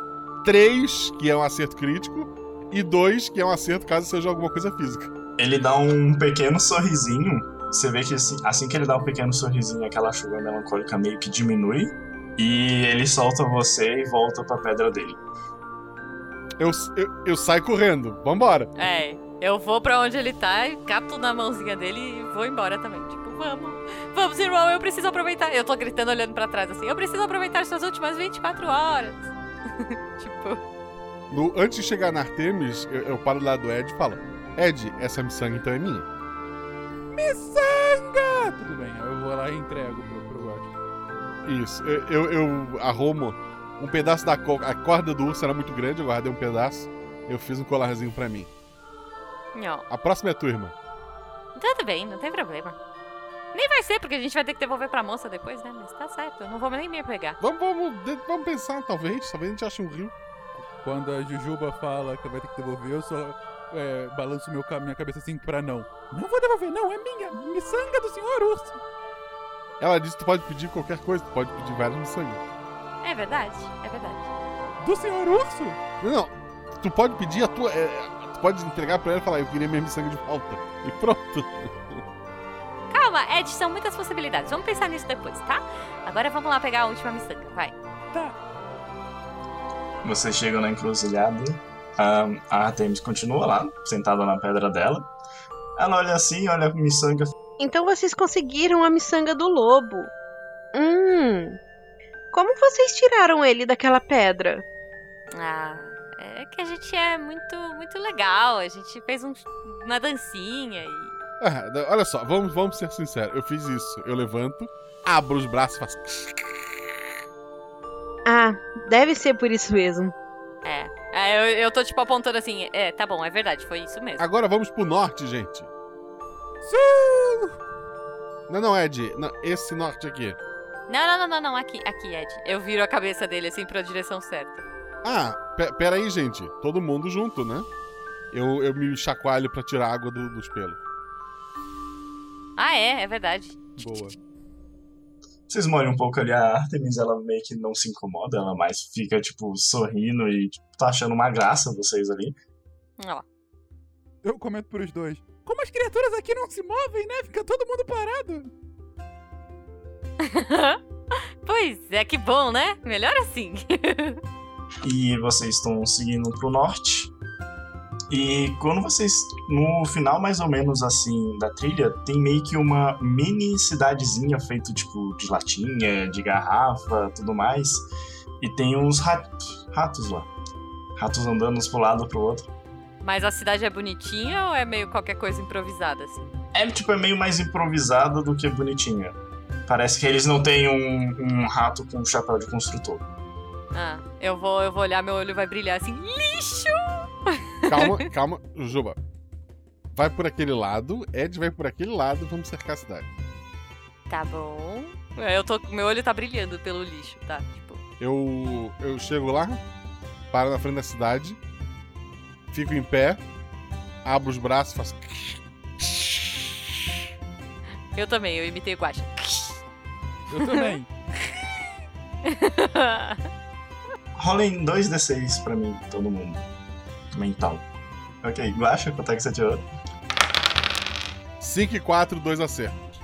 3, que é um acerto crítico. E 2, que é um acerto caso seja alguma coisa física. Ele dá um pequeno sorrisinho. Você vê que assim, assim que ele dá um pequeno sorrisinho, aquela chuva melancólica meio que diminui. E ele solta você e volta pra pedra dele. Eu, eu, eu saio correndo. Vambora. É, eu vou pra onde ele tá, e cato na mãozinha dele e vou embora também. Tipo, vamos. Vamos, irmão, eu preciso aproveitar. Eu tô gritando olhando pra trás assim. Eu preciso aproveitar suas últimas 24 horas. tipo, No- antes de chegar na Artemis, eu, eu paro do lado do Ed e falo: Ed, essa miçanga então é minha. Miçanga! Tudo bem, eu vou lá e entrego pro, pro God. Isso. Eu, eu, eu arrumo um pedaço da co- a corda do urso, era muito grande, eu guardei um pedaço. Eu fiz um colarzinho pra mim. não. A próxima é tua irmã. Tudo bem, não tem problema. Nem vai ser, porque a gente vai ter que devolver pra moça depois, né? Mas tá certo, eu não vou nem me apegar. Vamos, vamos, vamos pensar, talvez. Talvez a gente ache um rio. Quando a Jujuba fala que vai ter que devolver, eu só é, balanço meu, minha cabeça assim pra não. Não vou devolver, não, é minha. Miçanga do senhor urso. Ela disse que tu pode pedir qualquer coisa, tu pode pedir várias miçangas. É verdade, é verdade. Do senhor urso? Não, não. Tu pode pedir a tua. é, tu pode entregar pra ela e falar, eu queria minha miçanga de volta. E pronto. Calma, Ed, são muitas possibilidades. Vamos pensar nisso depois, tá? Agora vamos lá pegar a última miçanga, vai. Tá. Vocês chegam na encruzilhada. A, a Artemis continua lá, sentada na pedra dela. Ela olha assim, olha a miçanga. Então vocês conseguiram a miçanga do lobo. Hum. Como vocês tiraram ele daquela pedra? Ah, é que a gente é muito, muito legal. A gente fez um- uma dancinha e. Ah, da- olha só, vamos, vamos ser sinceros. Eu fiz isso. Eu levanto, abro os braços e faço. Ah, deve ser por isso mesmo. É. É, eu, eu tô tipo apontando assim. É, tá bom, é verdade, foi isso mesmo. Agora vamos pro norte, gente. Sul! Não, não, Ed. Não, esse norte aqui. Não, não, não, não, não, aqui, aqui, Ed. Eu viro a cabeça dele assim pra direção certa. Ah, pe pera aí, gente. Todo mundo junto, né? Eu, eu me chacoalho pra tirar a água do- dos pelos. Ah, é, é verdade. Boa. Vocês molham um pouco ali a Artemis, ela meio que não se incomoda, ela mais fica, tipo, sorrindo e tipo, tá achando uma graça vocês ali. Ó. Eu comento pros dois. Como as criaturas aqui não se movem, né? Fica todo mundo parado. pois é, que bom, né? Melhor assim. E vocês estão seguindo pro norte. E quando vocês, no final mais ou menos assim da trilha, tem meio que uma mini cidadezinha feita tipo de latinha, de garrafa, tudo mais. E tem uns ratos, ratos lá. Ratos andando uns pro lado pro outro. Mas a cidade é bonitinha ou é meio qualquer coisa improvisada, assim? É tipo é meio mais improvisada do que bonitinha. Parece que eles não têm um, um rato com um chapéu de construtor. Ah, eu vou, eu vou olhar, meu olho vai brilhar assim. Lixo! Calma, calma, Juba. Vai por aquele lado, Ed vai por aquele lado, vamos cercar a cidade. Tá bom. É, eu tô, meu olho tá brilhando pelo lixo, tá? Tipo, Eu, eu chego lá, paro na frente da cidade, fico em pé, abro os braços, faço. eu também, eu imitei o Guaxa. Eu também. Rolem 2d6 pra mim, todo mundo. Mental. Ok, Guacha, quanto é que você tirou? 5 e 4, 2 acertos.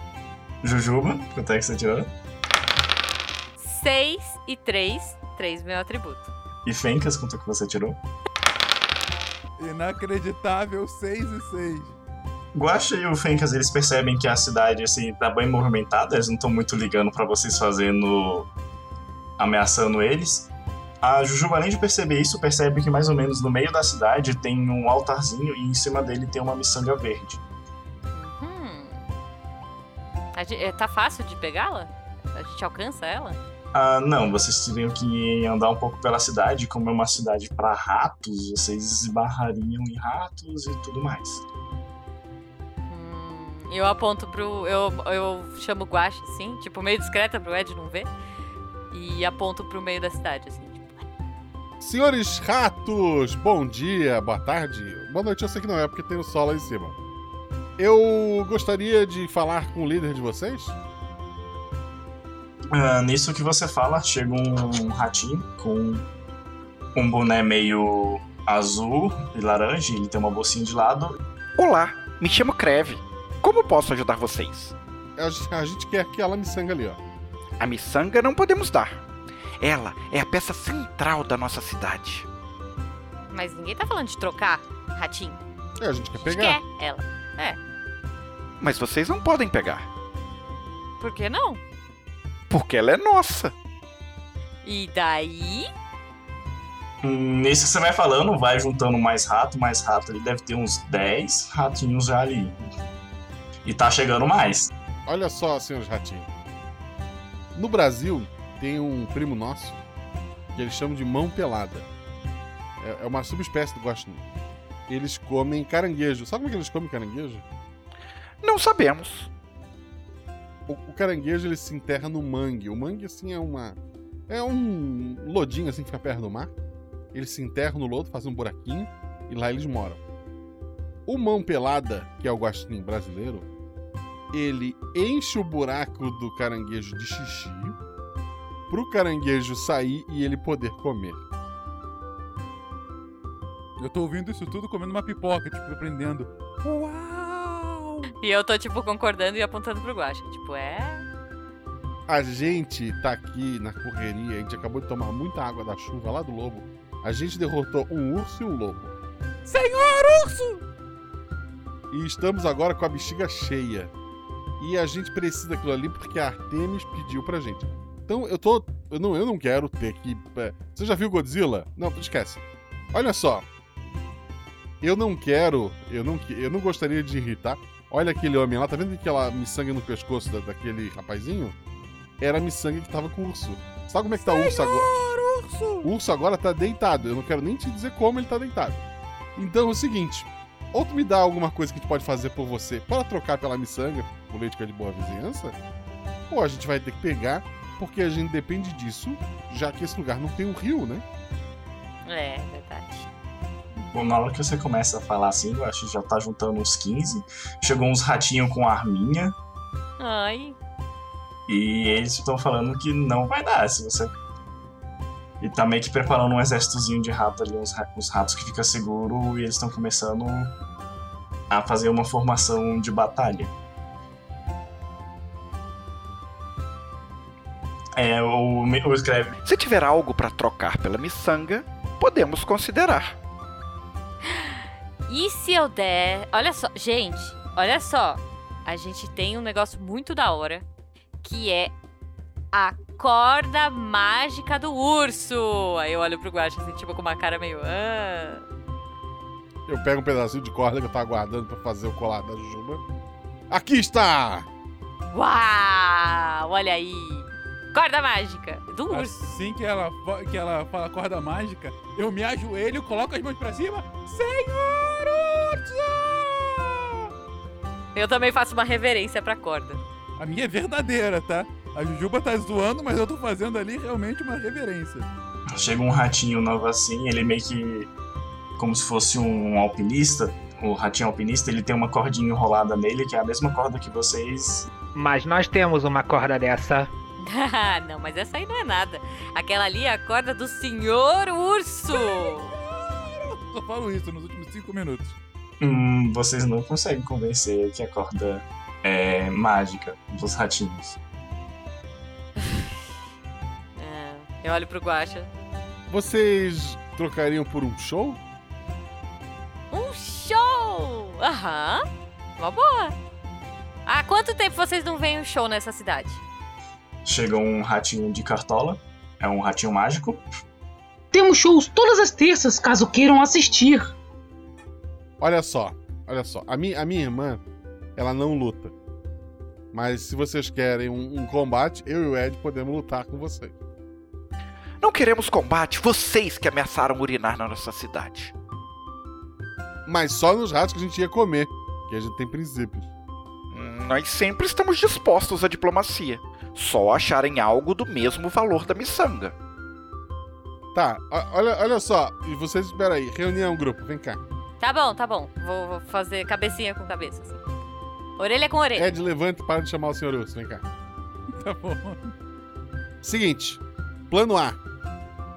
Jujuba, quanto é que você tirou? 6 e 3, 3 meu atributo. E Fencas, quanto é que você tirou? Inacreditável 6 e 6. Guacha e o Fencas, eles percebem que a cidade, assim, tá bem movimentada, eles não estão muito ligando pra vocês fazendo... ameaçando eles. A Jujuba, além de perceber isso, percebe que mais ou menos no meio da cidade tem um altarzinho e em cima dele tem uma miçanga verde. Hum. A gen- é, tá fácil de pegá-la? A gente alcança ela? Ah, não, vocês teriam que andar um pouco pela cidade, como é uma cidade pra ratos, vocês esbarrariam em ratos e tudo mais. Hum, eu aponto pro. Eu, eu chamo o Guache, assim, tipo, meio discreta pro Ed não ver. E aponto pro meio da cidade, assim. Senhores ratos, bom dia, boa tarde. Boa noite, eu sei que não é, porque tem o sol lá em cima. Eu gostaria de falar com o líder de vocês. Ah, nisso que você fala, chega um ratinho com um boné meio azul e laranja, e ele tem uma bolsinha de lado. Olá, me chamo Creve. Como posso ajudar vocês? A gente- a gente quer aquela miçanga ali, ó. A miçanga não podemos dar. Ela é a peça central da nossa cidade. Mas ninguém tá falando de trocar, ratinho. É, a gente quer A gente pegar. quer ela. É. Mas vocês não podem pegar, Por que não? porque ela é nossa. E daí? Nisso que você vai falando, vai juntando mais rato, mais rato. Ele deve ter uns 10 ratinhos já ali. E tá chegando mais. Olha só, senhores ratinhos. No Brasil, tem um primo nosso que eles chamam de mão pelada. É, é uma subespécie do guaxinim. Eles comem caranguejo. Sabe como é que eles comem caranguejo? Não sabemos. o, o caranguejo ele se enterra no mangue. O mangue, assim, é uma. É um lodinho assim que fica perto do mar. Eles se enterram no lodo, fazem um buraquinho e lá eles moram. O mão pelada, que é o guaxinim brasileiro, ele enche o buraco do caranguejo de xixi pro caranguejo sair e ele poder comer. Eu tô ouvindo isso tudo comendo uma pipoca, tipo, aprendendo. Uau! E eu tô, tipo, concordando e apontando pro Guaxa. Tipo, é. A gente tá aqui na correria, a gente acabou de tomar muita água da chuva lá do lobo. A gente derrotou um urso e um lobo. Senhor urso! E estamos agora com a bexiga cheia. E a gente precisa daquilo ali porque a Artemis pediu pra gente. Então eu tô. Eu não, eu não quero ter que. é, Você já viu Godzilla? Não, esquece. Olha só. Eu não quero. Eu não, eu não gostaria de irritar. Olha aquele homem lá, tá vendo aquela miçanga no pescoço da- daquele rapazinho? Era a miçanga que tava com o urso. Sabe como é que tá o urso agora? Senhor urso! O urso agora tá deitado. Eu não quero nem te dizer como ele tá deitado. Então é o seguinte: ou tu me dá alguma coisa que a gente pode fazer por você para trocar pela miçanga, o leite que é de boa vizinhança, ou a gente vai ter que pegar, porque a gente depende disso, já que esse lugar não tem um rio, né? É, verdade. Bom, na hora que você começa a falar assim, eu acho que já tá juntando uns 15. Chegou uns ratinhos com arminha. Ai. E eles estão falando que não vai dar se você. E tá meio que preparando um exércitozinho de rato ali, uns, uns ratos que fica seguro, e eles estão começando a fazer uma formação de batalha. É, o, o escreve. Se tiver algo para trocar pela miçanga, podemos considerar. E se eu der. Olha só, gente, olha só. A gente tem um negócio muito da hora que é a corda mágica do urso. Aí eu olho pro Guacha assim, tipo, com uma cara meio. Ah. Eu pego um pedacinho de corda que eu tava guardando pra fazer o colar da Juba. Aqui está! Uau! Olha aí! Corda mágica do urso. Assim que ela, que ela fala corda mágica, eu me ajoelho, coloco as mãos pra cima. Senhor urso! Eu também faço uma reverência pra corda. A minha é verdadeira, tá? A Jujuba tá zoando, mas eu tô fazendo ali realmente uma reverência. Chega um ratinho novo assim, ele meio que. como se fosse um alpinista. O ratinho alpinista, ele tem uma cordinha enrolada nele, que é a mesma corda que vocês. Mas nós temos uma corda dessa. não, mas essa aí não é nada. Aquela ali é a corda do senhor urso. Só falo isso nos últimos cinco minutos. Hum, vocês não conseguem convencer que a corda é mágica dos ratinhos. É, eu olho pro Guacha. Vocês trocariam por um show? Um show! Aham. Uma boa. Há quanto tempo vocês não veem um show nessa cidade? Chega um ratinho de cartola, é um ratinho mágico. Temos shows todas as terças, caso queiram assistir. Olha só, olha só. A minha, a minha irmã, ela não luta. Mas se vocês querem um, um combate, eu e o Ed podemos lutar com vocês. Não queremos combate, vocês que ameaçaram urinar na nossa cidade. Mas só nos ratos que a gente ia comer, que a gente tem princípios. Nós sempre estamos dispostos à diplomacia. Só acharem algo do mesmo valor da miçanga. Tá, olha, olha só. E vocês, espera aí. Reunião, grupo, vem cá. Tá bom, tá bom. Vou, vou fazer cabecinha com cabeça. assim. Orelha com orelha. Ed, levanta e para de chamar o senhor Urso, vem cá. Tá bom. Seguinte, plano A.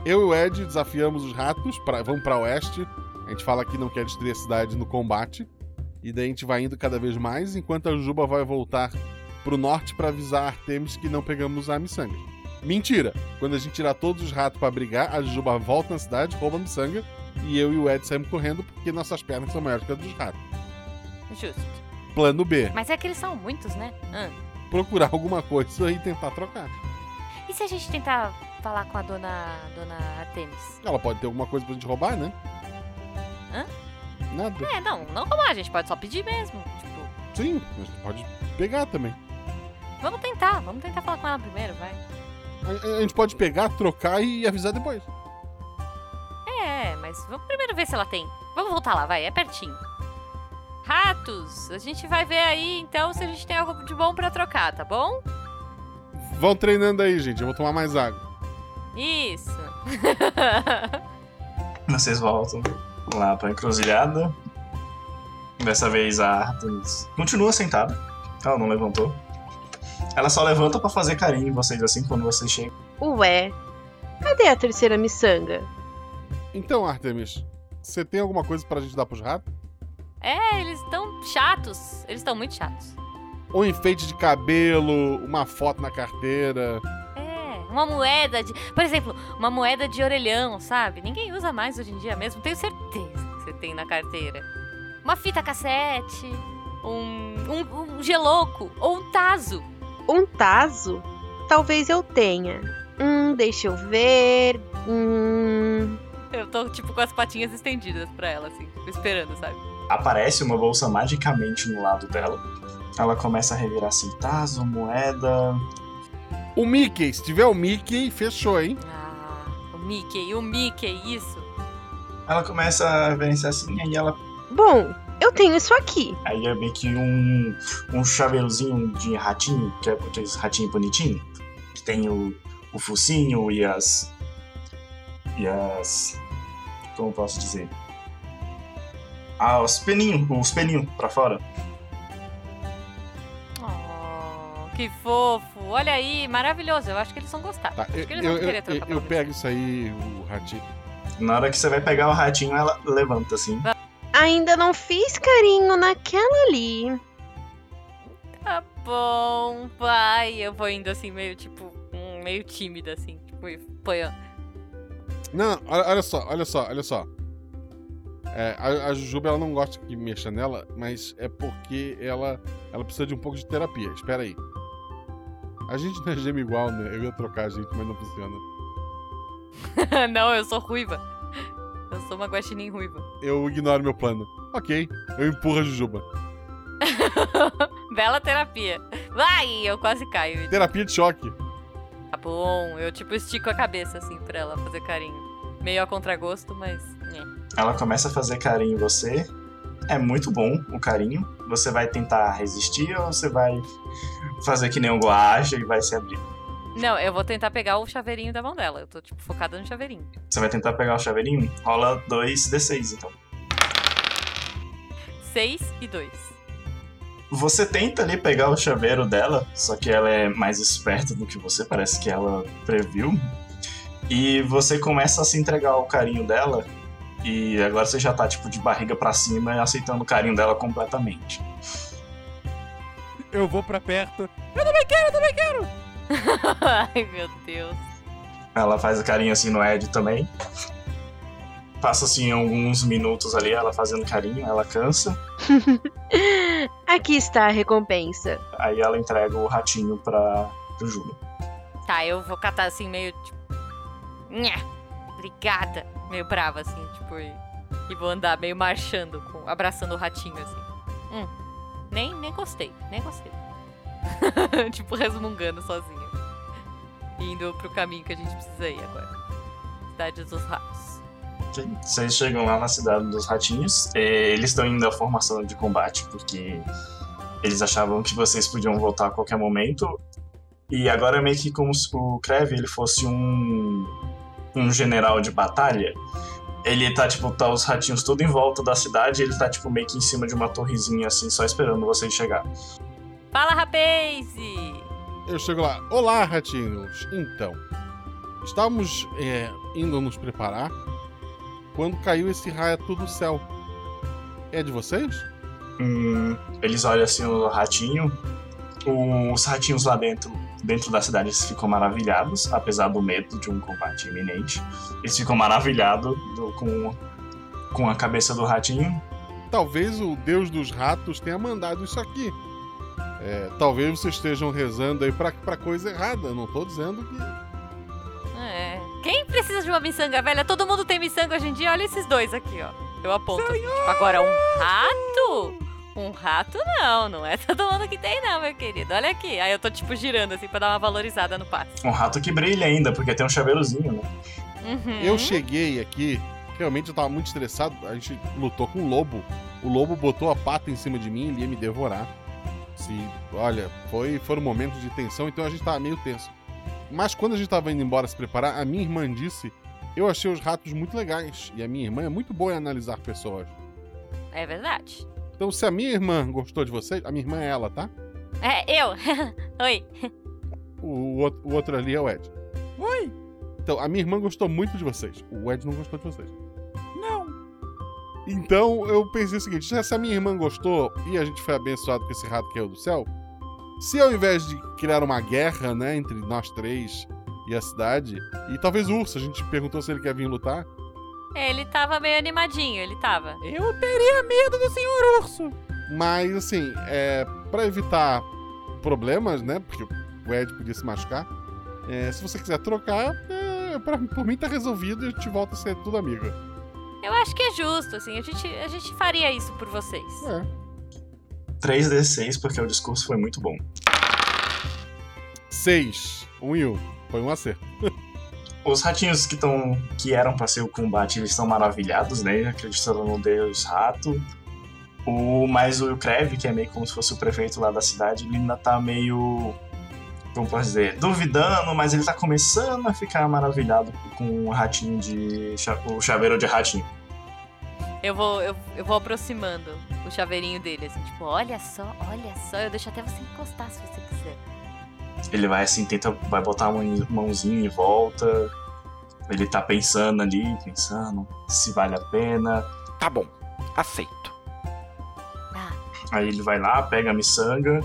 Eu e o Ed desafiamos os ratos, pra, vamos pra oeste. A gente fala que não quer destruir a cidade no combate. E daí a gente vai indo cada vez mais, enquanto a Juba vai voltar pro norte pra avisar a Artemis que não pegamos a miçanga. Mentira! Quando a gente tirar todos os ratos pra brigar, a Juba volta na cidade, rouba a miçanga, e eu e o Ed saímos correndo porque nossas pernas são maiores que as dos ratos. Justo. Plano B. Mas é que eles são muitos, né? Ah. Procurar alguma coisa e tentar trocar. E se a gente tentar falar com a dona, dona Artemis? Ela pode ter alguma coisa pra gente roubar, né? Hã? Nada. É, não, não roubar, a gente pode só pedir mesmo. Tipo, Sim, mas pode pegar também. vamos tentar, vamos tentar falar com ela primeiro, vai. A, a gente pode pegar, trocar e avisar depois. É, mas vamos primeiro ver se ela tem. Vamos voltar lá, vai, é pertinho. Ratos, a gente vai ver aí então se a gente tem algo de bom pra trocar, tá bom? Vão treinando aí, gente. Eu vou tomar mais água. Isso. Vocês voltam lá pra encruzilhada. Dessa vez a Artemis continua sentada. Ela não levantou. Ela só levanta pra fazer carinho em vocês assim quando vocês chegam. Ué, cadê a terceira miçanga? Então, Artemis, você tem alguma coisa pra gente dar pros ratos? É, eles estão chatos. Eles estão muito chatos. Um enfeite de cabelo, uma foto na carteira. Uma moeda de. Por exemplo, uma moeda de orelhão, sabe? Ninguém usa mais hoje em dia mesmo, tenho certeza que você tem na carteira. Uma fita cassete, um, um, um geloco ou um taso. Um taso? Talvez eu tenha. Hum, deixa eu ver. Hum. Eu tô, tipo, com as patinhas estendidas pra ela, assim, esperando, sabe? Aparece uma bolsa magicamente no lado dela. Ela começa a revirar assim, taso, moeda. O Mickey, se tiver o Mickey, fechou, hein? Ah, o Mickey, o Mickey, isso. Ela começa a reverenciar assim, aí ela. Bom, eu tenho isso aqui. Aí é meio que um, um chaveirozinho de ratinho, que é aqueles ratinhos bonitinhos. Que tem o, o focinho e as. E as. Como posso dizer? Ah, os peninhos, os peninhos pra fora. Que fofo. Olha aí, maravilhoso. Eu acho que eles vão gostar. Tá, acho eu, que eles eu, vão querer eu, trocar eu pelo pego isso aí, o ratinho. Na hora que você vai pegar o ratinho, ela levanta assim. Ainda não fiz carinho naquela ali. Tá bom, vai. Eu vou indo assim, meio tipo, hum, meio tímida, assim. Tipo, e apoiando. Não, olha, olha só, olha só, olha só. É, a, a Jujuba ela não gosta que mexa nela, mas é porque ela, ela precisa de um pouco de terapia. Espera aí. A gente não é gêmeo igual, né? Eu ia trocar a gente, mas não funciona. não, eu sou ruiva. Eu sou uma guaxinim ruiva. Eu ignoro meu plano. Ok, eu empurro a Jujuba. Bela terapia. Vai, eu quase caio. Terapia de choque. Tá bom, eu tipo estico a cabeça assim pra ela fazer carinho. Meio a contragosto, mas. né. Ela começa a fazer carinho em você. É muito bom o carinho. Você vai tentar resistir ou você vai fazer que nem um guacha e vai se abrir? Não, eu vou tentar pegar o chaveirinho da mão dela. Eu tô, tipo, focada no chaveirinho. Você vai tentar pegar o chaveirinho? Rola 2d6 então. 6 e 2. Você tenta ali pegar o chaveiro dela, só que ela é mais esperta do que você, parece que ela previu. E você começa a se entregar ao carinho dela, e agora você já tá tipo de barriga pra cima e aceitando o carinho dela completamente. Eu vou pra perto. Eu também quero, eu também quero! Ai, meu Deus. Ela faz o carinho assim no Ed também. Passa assim alguns minutos ali, ela fazendo carinho, ela cansa. Aqui está a recompensa. Aí ela entrega o ratinho pra Jujuba. Tá, eu vou catar assim, meio tipo. Nha, obrigada. Meio brava, assim, tipo. E, e vou andar meio marchando, com, abraçando o ratinho, assim. Hum, nem, nem gostei, nem gostei. tipo, resmungando sozinho. Indo pro caminho que a gente precisa ir agora. Cidade dos Ratos. Vocês chegam lá na cidade dos ratinhos. Eles estão indo à formação de combate, porque eles achavam que vocês podiam voltar a qualquer momento. E agora é meio que como se o Kreve ele fosse um, um general de batalha. Ele tá, tipo, tá os ratinhos tudo em volta da cidade e ele tá, tipo, meio que em cima de uma torrezinha, assim, só esperando vocês chegar. Fala, Rapaze! Eu chego lá. Olá, ratinhos. Então, estávamos é, indo nos preparar quando caiu esse raio do céu. É de vocês? Hum, eles olham assim o ratinho. Os ratinhos lá dentro, dentro da cidade, eles ficam maravilhados, apesar do medo de um combate iminente. Eles ficam maravilhados do- com, com a cabeça do ratinho. Talvez o deus dos ratos tenha mandado isso aqui. É, talvez vocês estejam rezando aí pra, pra coisa errada. Não tô dizendo que. É. Quem precisa de uma miçanga velha? Todo mundo tem miçanga hoje em dia. Olha esses dois aqui, ó. Eu aponto. assim, tipo, agora, um rato? Um rato não, não é todo mundo que tem, não, meu querido. Olha aqui. Aí eu tô, tipo, girando, assim, pra dar uma valorizada no passe. Um rato que brilha ainda, porque tem um chaveirozinho, né? Uhum. Eu cheguei aqui realmente eu tava muito estressado. A gente lutou com o lobo. O lobo botou a pata em cima de mim e ele ia me devorar. Se, olha, foi, foram momentos de tensão, então a gente tava meio tenso. Mas quando a gente tava indo embora se preparar, a minha irmã disse: Eu achei os ratos muito legais. E a minha irmã é muito boa em analisar pessoas. É verdade. Então, se a minha irmã gostou de vocês, a minha irmã é ela, tá? É, eu. Oi. O, outro, o outro ali é o Ed. Oi. Então, a minha irmã gostou muito de vocês. O Ed não gostou de vocês. Não. Então, eu pensei o seguinte: se a minha irmã gostou e a gente foi abençoado com esse rato que caiu do céu, se ao invés de criar uma guerra, né, entre nós três e a cidade, e talvez o urso, a gente perguntou se ele quer vir lutar. Ele tava meio animadinho, ele tava. Eu teria medo do senhor urso. Mas, assim, é, para evitar problemas, né, porque o Ed podia se machucar, é, se você quiser trocar, é, pra, por mim tá resolvido e a gente volta a ser tudo amigo. Eu acho que é justo, assim, a gente, a gente faria isso por vocês. É. 3d6, porque o discurso foi muito bom. 6. 1 um e 1. Um. Foi um acerto. Os ratinhos que, tão, que eram pra ser o combate, eles estão maravilhados, né? Acreditando no deus rato. O, mas o Krev, que é meio como se fosse o prefeito lá da cidade, ele ainda tá meio. Como posso dizer? Duvidando, mas ele tá começando a ficar maravilhado com o ratinho de. o chaveiro de ratinho. Eu vou, eu, eu vou aproximando o chaveirinho dele, assim, tipo, olha só, olha só, eu deixo até você encostar se você quiser. Ele vai assim, tenta, vai botar a mãozinha em volta. Ele tá pensando ali, pensando se vale a pena. Tá bom, aceito. Ah. Aí ele vai lá, pega a miçanga.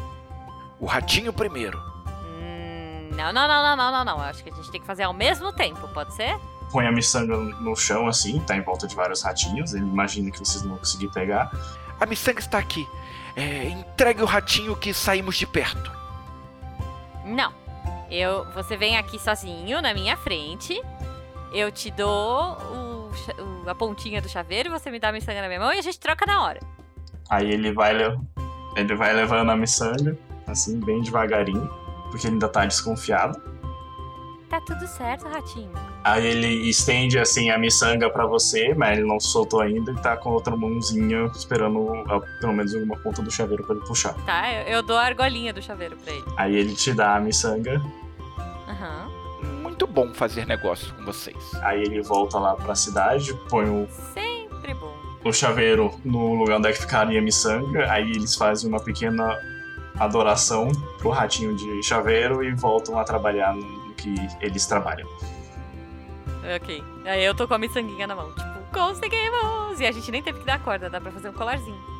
O ratinho primeiro. Hum, não, não, não, não, não, não, não. Acho que a gente tem que fazer ao mesmo tempo, pode ser? Põe a miçanga no chão, assim, tá em volta de vários ratinhos. Ele imagina que vocês não vão conseguir pegar. A miçanga está aqui. É, entregue o ratinho que saímos de perto. Não. Eu, você vem aqui sozinho na minha frente. Eu te dou o, o, a pontinha do chaveiro, você me dá a miçanga na minha mão e a gente troca na hora. Aí ele vai, ele vai levando a miçanga, assim, bem devagarinho, porque ele ainda tá desconfiado. Tá tudo certo, ratinho. Aí ele estende assim a miçanga para você, mas ele não soltou ainda e tá com outra mãozinha esperando pelo menos alguma ponta do chaveiro para ele puxar. Tá, eu, eu, dou a argolinha do chaveiro pra ele. Aí ele te dá a miçanga. Aham. Uhum. Muito bom fazer negócio com vocês. Aí ele volta lá pra cidade, põe o. Sempre bom. O chaveiro no lugar onde é que ficaria a miçanga. Aí eles fazem uma pequena adoração pro ratinho de chaveiro e voltam a trabalhar no que eles trabalham. Ok. Aí eu tô com a miçanguinha na mão. Tipo, conseguimos! E a gente nem teve que dar corda, dá pra fazer um colarzinho.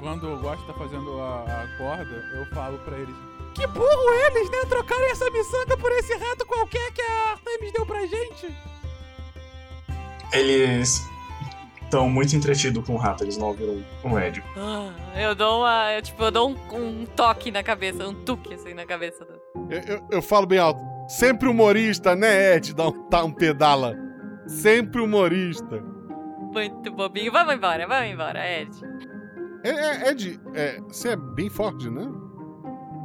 Quando o Gosto tá fazendo a, a, corda, eu falo pra eles: Que burro eles, né? Trocarem essa miçanga por esse rato qualquer que a Artemis deu pra gente. Eles estão muito entretidos com o rato, eles não ouviram um Ed. Ah, eu dou uma. Eu, tipo, eu dou um, um, toque na cabeça, um tuque assim na cabeça do. Eu, eu, eu falo bem alto. Sempre humorista, né, Ed? Dá um, tá um pedala. Sempre humorista. Muito bobinho. Vamos embora, vamos embora, Ed. É, é, Ed, é, você é bem forte, né?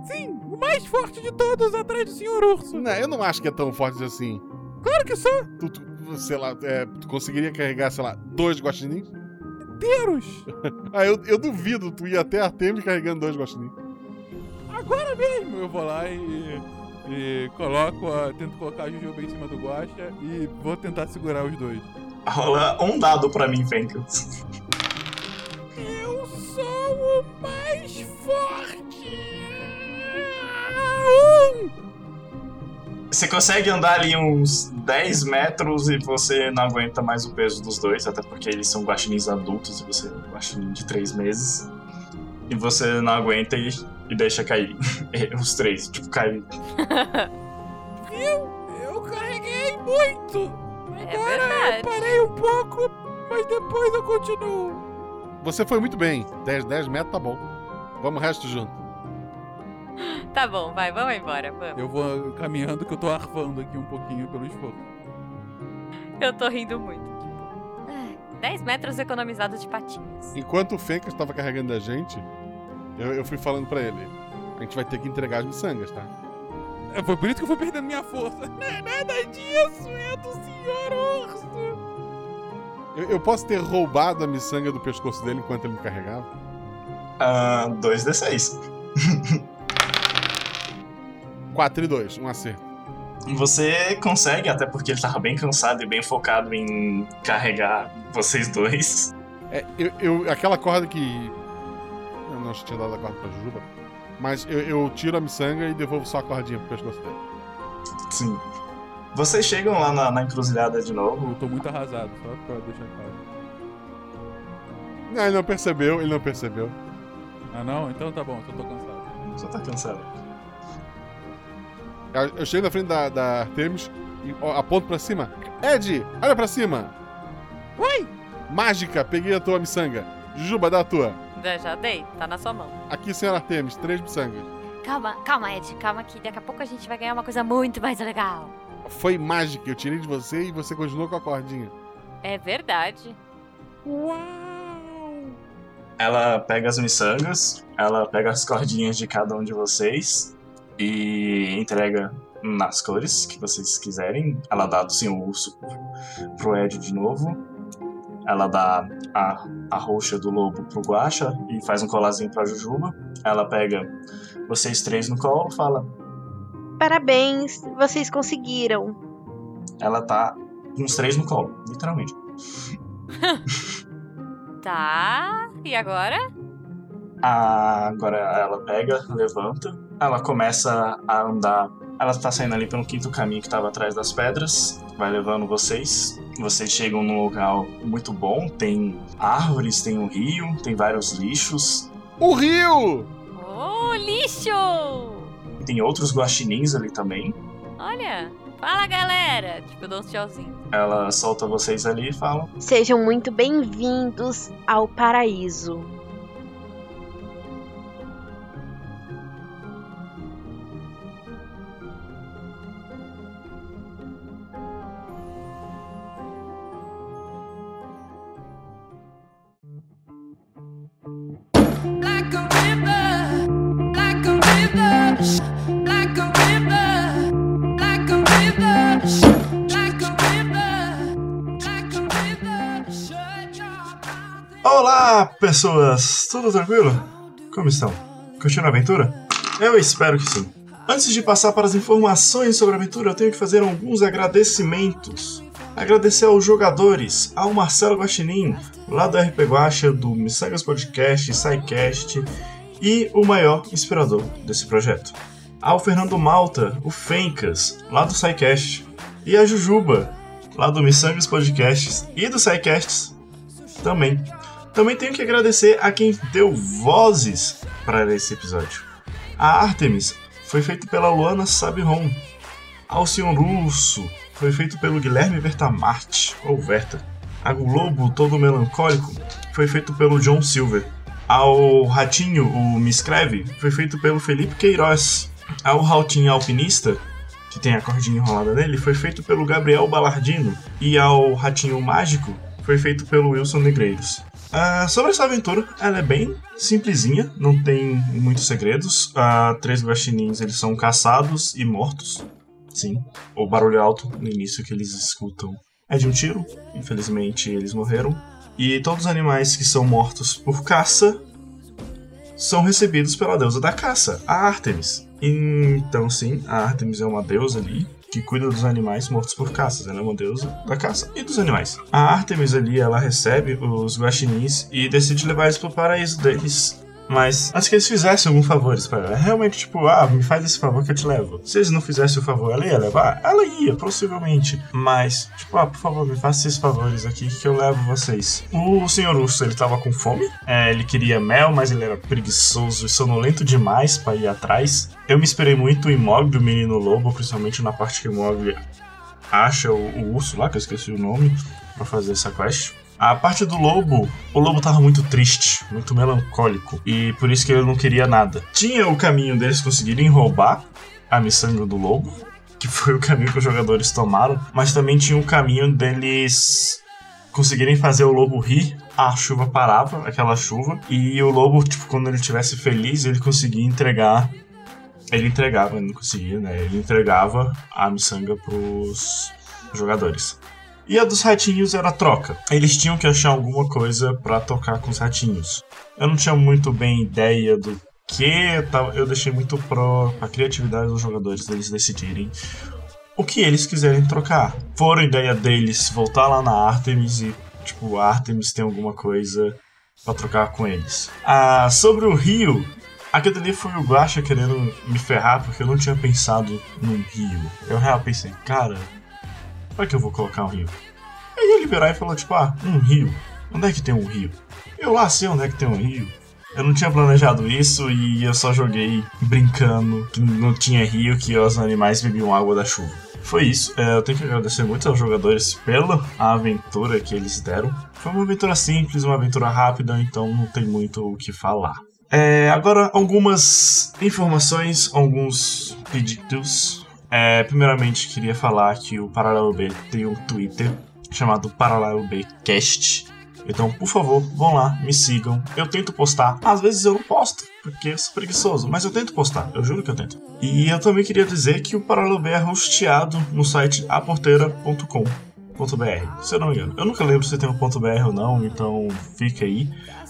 Sim, o mais forte de todos atrás do Senhor Urso. Não, eu não acho que é tão forte assim. Claro que sou. Tu, tu sei lá, é, tu conseguiria carregar, sei lá, dois guaxinins? Inteiros. ah, eu, eu duvido tu ir até Artemis carregando dois guaxinins. Agora mesmo. Eu vou lá e e coloco, a, tento colocar a Jujuba em cima do Guacha e vou tentar segurar os dois. Rola um dado pra mim, Fenkels. Eu sou o mais forte! Um! Você consegue andar ali uns 10 metros e você não aguenta mais o peso dos dois, até porque eles são guaxinins adultos e você é um guaxinim de 3 meses. E você não aguenta e e deixa cair. Os três, tipo, cair. Viu? Eu carreguei muito! É Agora verdade. eu parei um pouco, mas depois eu continuo. Você foi muito bem. 10, 10 metros tá bom. Vamos o resto junto. Tá bom, vai, vamos embora, vamos. Eu vou caminhando que eu tô arfando aqui um pouquinho pelo esforço. Eu tô rindo muito. 10 metros economizados de patinhas. Enquanto o Fencas estava carregando a gente, eu, eu fui falando pra ele: a gente vai ter que entregar as miçangas, tá? É, foi por isso que eu fui perdendo minha força. Não é nada disso, é do senhor urso. Eu, eu posso ter roubado a miçanga do pescoço dele enquanto ele me carregava? Ah, 2d6. 4 e 2, um acerto. Você consegue, até porque ele tava bem cansado e bem focado em carregar vocês dois. É, eu, eu- aquela corda que. Eu não tinha dado a corda pra Jujuba. Mas eu, eu tiro a miçanga e devolvo só a cordinha pro pescoço dele. Sim. Vocês chegam lá na, na encruzilhada de novo. Eu tô muito arrasado, só pra deixar claro. Não, ele não percebeu, ele não percebeu. Ah não? Então tá bom, só tô cansado. Só tá cansado. Eu, eu chego na frente da, da Artemis e ó, aponto pra cima. Ed, olha pra cima! Oi! Mágica, peguei a tua miçanga. Jujuba, dá a tua. Já, já dei, tá na sua mão. Aqui, senhora Artemis, três miçangas. Calma, calma, Ed, calma que daqui a pouco a gente vai ganhar uma coisa muito mais legal. Foi mágica, eu tirei de você e você continuou com a cordinha. É verdade. Ela pega as miçangas, ela pega as cordinhas de cada um de vocês e entrega nas cores que vocês quiserem. Ela dá do senhor urso pro Ed de novo. Ela dá a, a roxa do lobo pro Guacha e faz um colarzinho pra Jujuba. Ela pega vocês três no colo fala. Parabéns, vocês conseguiram. Ela tá com os três no colo, literalmente. Tá, e agora? Ah, agora ela pega, levanta, ela começa a andar. Ela tá saindo ali pelo quinto caminho que tava atrás das pedras, vai levando vocês. Vocês chegam num lugar muito bom, tem árvores, tem um rio, tem vários lixos, O rio! Ô, lixo! tem outros guaxinins ali também. Olha, fala galera! Tipo, eu dou um tchauzinho. Ela solta vocês ali e fala: Sejam muito bem-vindos ao paraíso. Pessoas! Tudo tranquilo? Como estão? Curtindo a aventura? Eu espero que sim. Antes de passar para as informações sobre a aventura, eu tenho que fazer alguns agradecimentos. Agradecer aos jogadores, ao Marcelo Guaxinim, lá do RP Guacha, do Missangas Podcast, SciCast e o maior inspirador desse projeto. Ao Fernando Malta, o Fencas, lá do SciCast, e a Jujuba, lá do Missangas Podcasts e do SciCasts também. Também tenho que agradecer a quem deu vozes para esse episódio. A Artemis foi feita pela Luana Sabiron. Ao Senhor Urso foi feito pelo Guilherme Vertamarte, ou Verta. A Globo Todo Melancólico foi feito pelo John Silver. Ao Ratinho, o Me Escreve, foi feito pelo Felipe Queiroz. Ao Ratinho Alpinista, que tem a cordinha enrolada nele, foi feito pelo Gabriel Balardino. E ao Ratinho Mágico, foi feito pelo Wilson Negreiros. Ah, sobre essa aventura, ela é bem simplesinha, não tem muitos segredos. Ah, três guaxinins eles são caçados e mortos. Sim, o barulho alto no início que eles escutam é de um tiro. Infelizmente eles morreram. E todos os animais que são mortos por caça são recebidos pela deusa da caça, a Artemis. Então, sim, a Artemis é uma deusa ali que cuida dos animais mortos por caças. Ela é uma deusa da caça e dos animais. A Artemis ali, ela recebe os guaxinins e decide levar eles pro paraíso deles. Mas antes que eles fizessem algum favores para ela, realmente tipo, ah, me faz esse favor que eu te levo. Se eles não fizessem o favor, ela ia levar? Ela ia, possivelmente. Mas, tipo, ah, por favor, me faça esses favores aqui que eu levo vocês. O senhor urso, ele tava com fome. É, ele queria mel, mas ele era preguiçoso e sonolento demais para ir atrás. Eu me inspirei muito em Mogli, o menino lobo, principalmente na parte que Mogli acha o, o urso lá, que eu esqueci o nome, pra fazer essa quest. A parte do lobo, o lobo tava muito triste, muito melancólico, e por isso que ele não queria nada. Tinha o caminho deles conseguirem roubar a miçanga do lobo, que foi o caminho que os jogadores tomaram, mas também tinha o caminho deles conseguirem fazer o lobo rir. A chuva parava, aquela chuva, e o lobo, tipo, quando ele estivesse feliz, ele conseguia entregar ele entregava, ele não conseguia, né? Ele entregava a miçanga pros jogadores. E a dos ratinhos era troca. Eles tinham que achar alguma coisa pra tocar com os ratinhos. Eu não tinha muito bem ideia do que, tal- eu deixei muito pro a criatividade dos jogadores deles decidirem o que eles quiserem trocar. Foram ideia deles voltar lá na Artemis e, tipo, a Artemis tem alguma coisa pra trocar com eles. Ah, sobre o rio, aquele ali foi o Guacha querendo me ferrar porque eu não tinha pensado num rio. Eu real pensei, cara, é que eu vou colocar um rio? Aí ele virou e falou, tipo, ah, um rio. Onde é que tem um rio? Eu lá sei onde é que tem um rio. Eu não tinha planejado isso e eu só joguei brincando que não tinha rio, que os animais bebiam água da chuva. Foi isso. É, eu tenho que agradecer muito aos jogadores pela aventura que eles deram. Foi uma aventura simples, uma aventura rápida, então não tem muito o que falar. É, agora, algumas informações, alguns pedidos. É, primeiramente, queria falar que o Paralelo B tem um Twitter chamado Paralelo B Cast. Então, por favor, vão lá, me sigam. Eu tento postar. Às vezes eu não posto, porque eu sou preguiçoso, mas eu tento postar. Eu juro que eu tento. E eu também queria dizer que o Paralelo B é hosteado no site aporteira.com.br. Se eu não me engano. Eu nunca lembro se tem um .br ou não, então fica aí.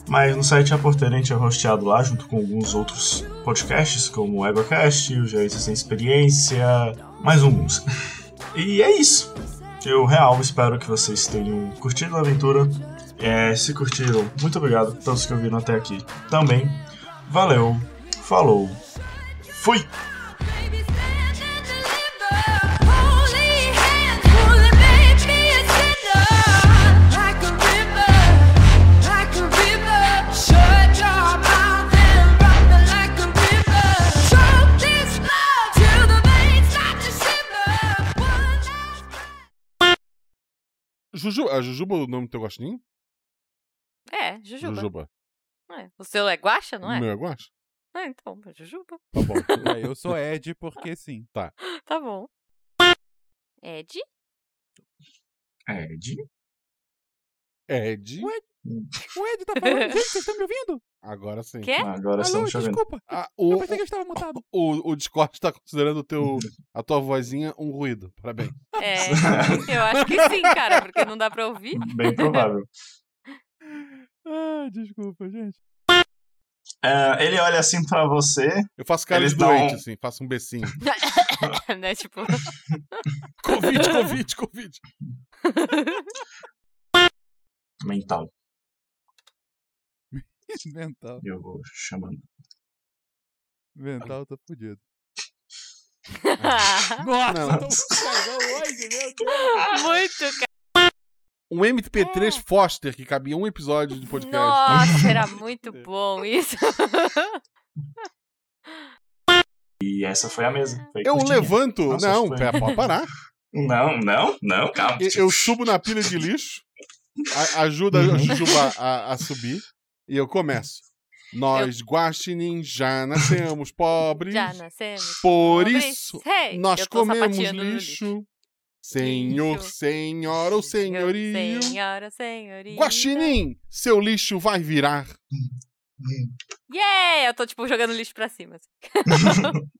Mas no site A Porteira a gente é hosteado lá junto com alguns outros podcasts, como o EgoCast, o Gerência Sem Experiência, mais alguns. E é isso. Eu real espero que vocês tenham curtido a aventura. É, se curtiram, muito obrigado a todos que ouviram até aqui também. Valeu, falou, fui! A Jujuba é o nome do teu guaxinim? É, Jujuba. Jujuba. É, O seu é guacha, não é? O meu é guaxa? Ah, então, é Jujuba. Tá bom. É, eu sou Ed porque sim. Tá. Tá bom. Ed? Ed? Ed. O Ed, o Ed tá falando. Gente, vocês estão me ouvindo? Agora sim. Quê? Agora Alô, estamos chovendo. desculpa. Ah, Eu o, pensei que eu estava mutado. o, o Discord tá considerando o teu, a tua vozinha um ruído. Parabéns. É, eu acho que sim, cara, porque não dá pra ouvir. Bem provável. Ah, desculpa, gente. É, ele olha assim pra você. Eu faço cara de dão- doente, assim, faço um becinho. né, tipo... Covid, Covid, Covid. Mental. Mental. Eu vou chamando. Mental tá fudido. Nossa, Não. tô cagão hoje, meu Deus. Muito, cara. Um MP3 Foster que cabia um episódio de podcast. Nossa, era muito bom isso. E essa foi a mesa. Foi Eu curtinha. levanto. Nossa, não, foi- pera, pode parar. Não, não, não, calma. Eu, eu subo na pilha de lixo, a- ajuda a Uhum. Jujuba a, a subir, e eu começo. Nós, guaxinim, já nascemos pobres. Já nascemos. Por pobres. isso, Hey, nós eu comemos no lixo. Senhor, Lixo. senhora ou senhorio. Senhora, senhoria. Guaxinim, seu lixo vai virar. Yeah! Eu tô, tipo, jogando lixo pra cima. assim.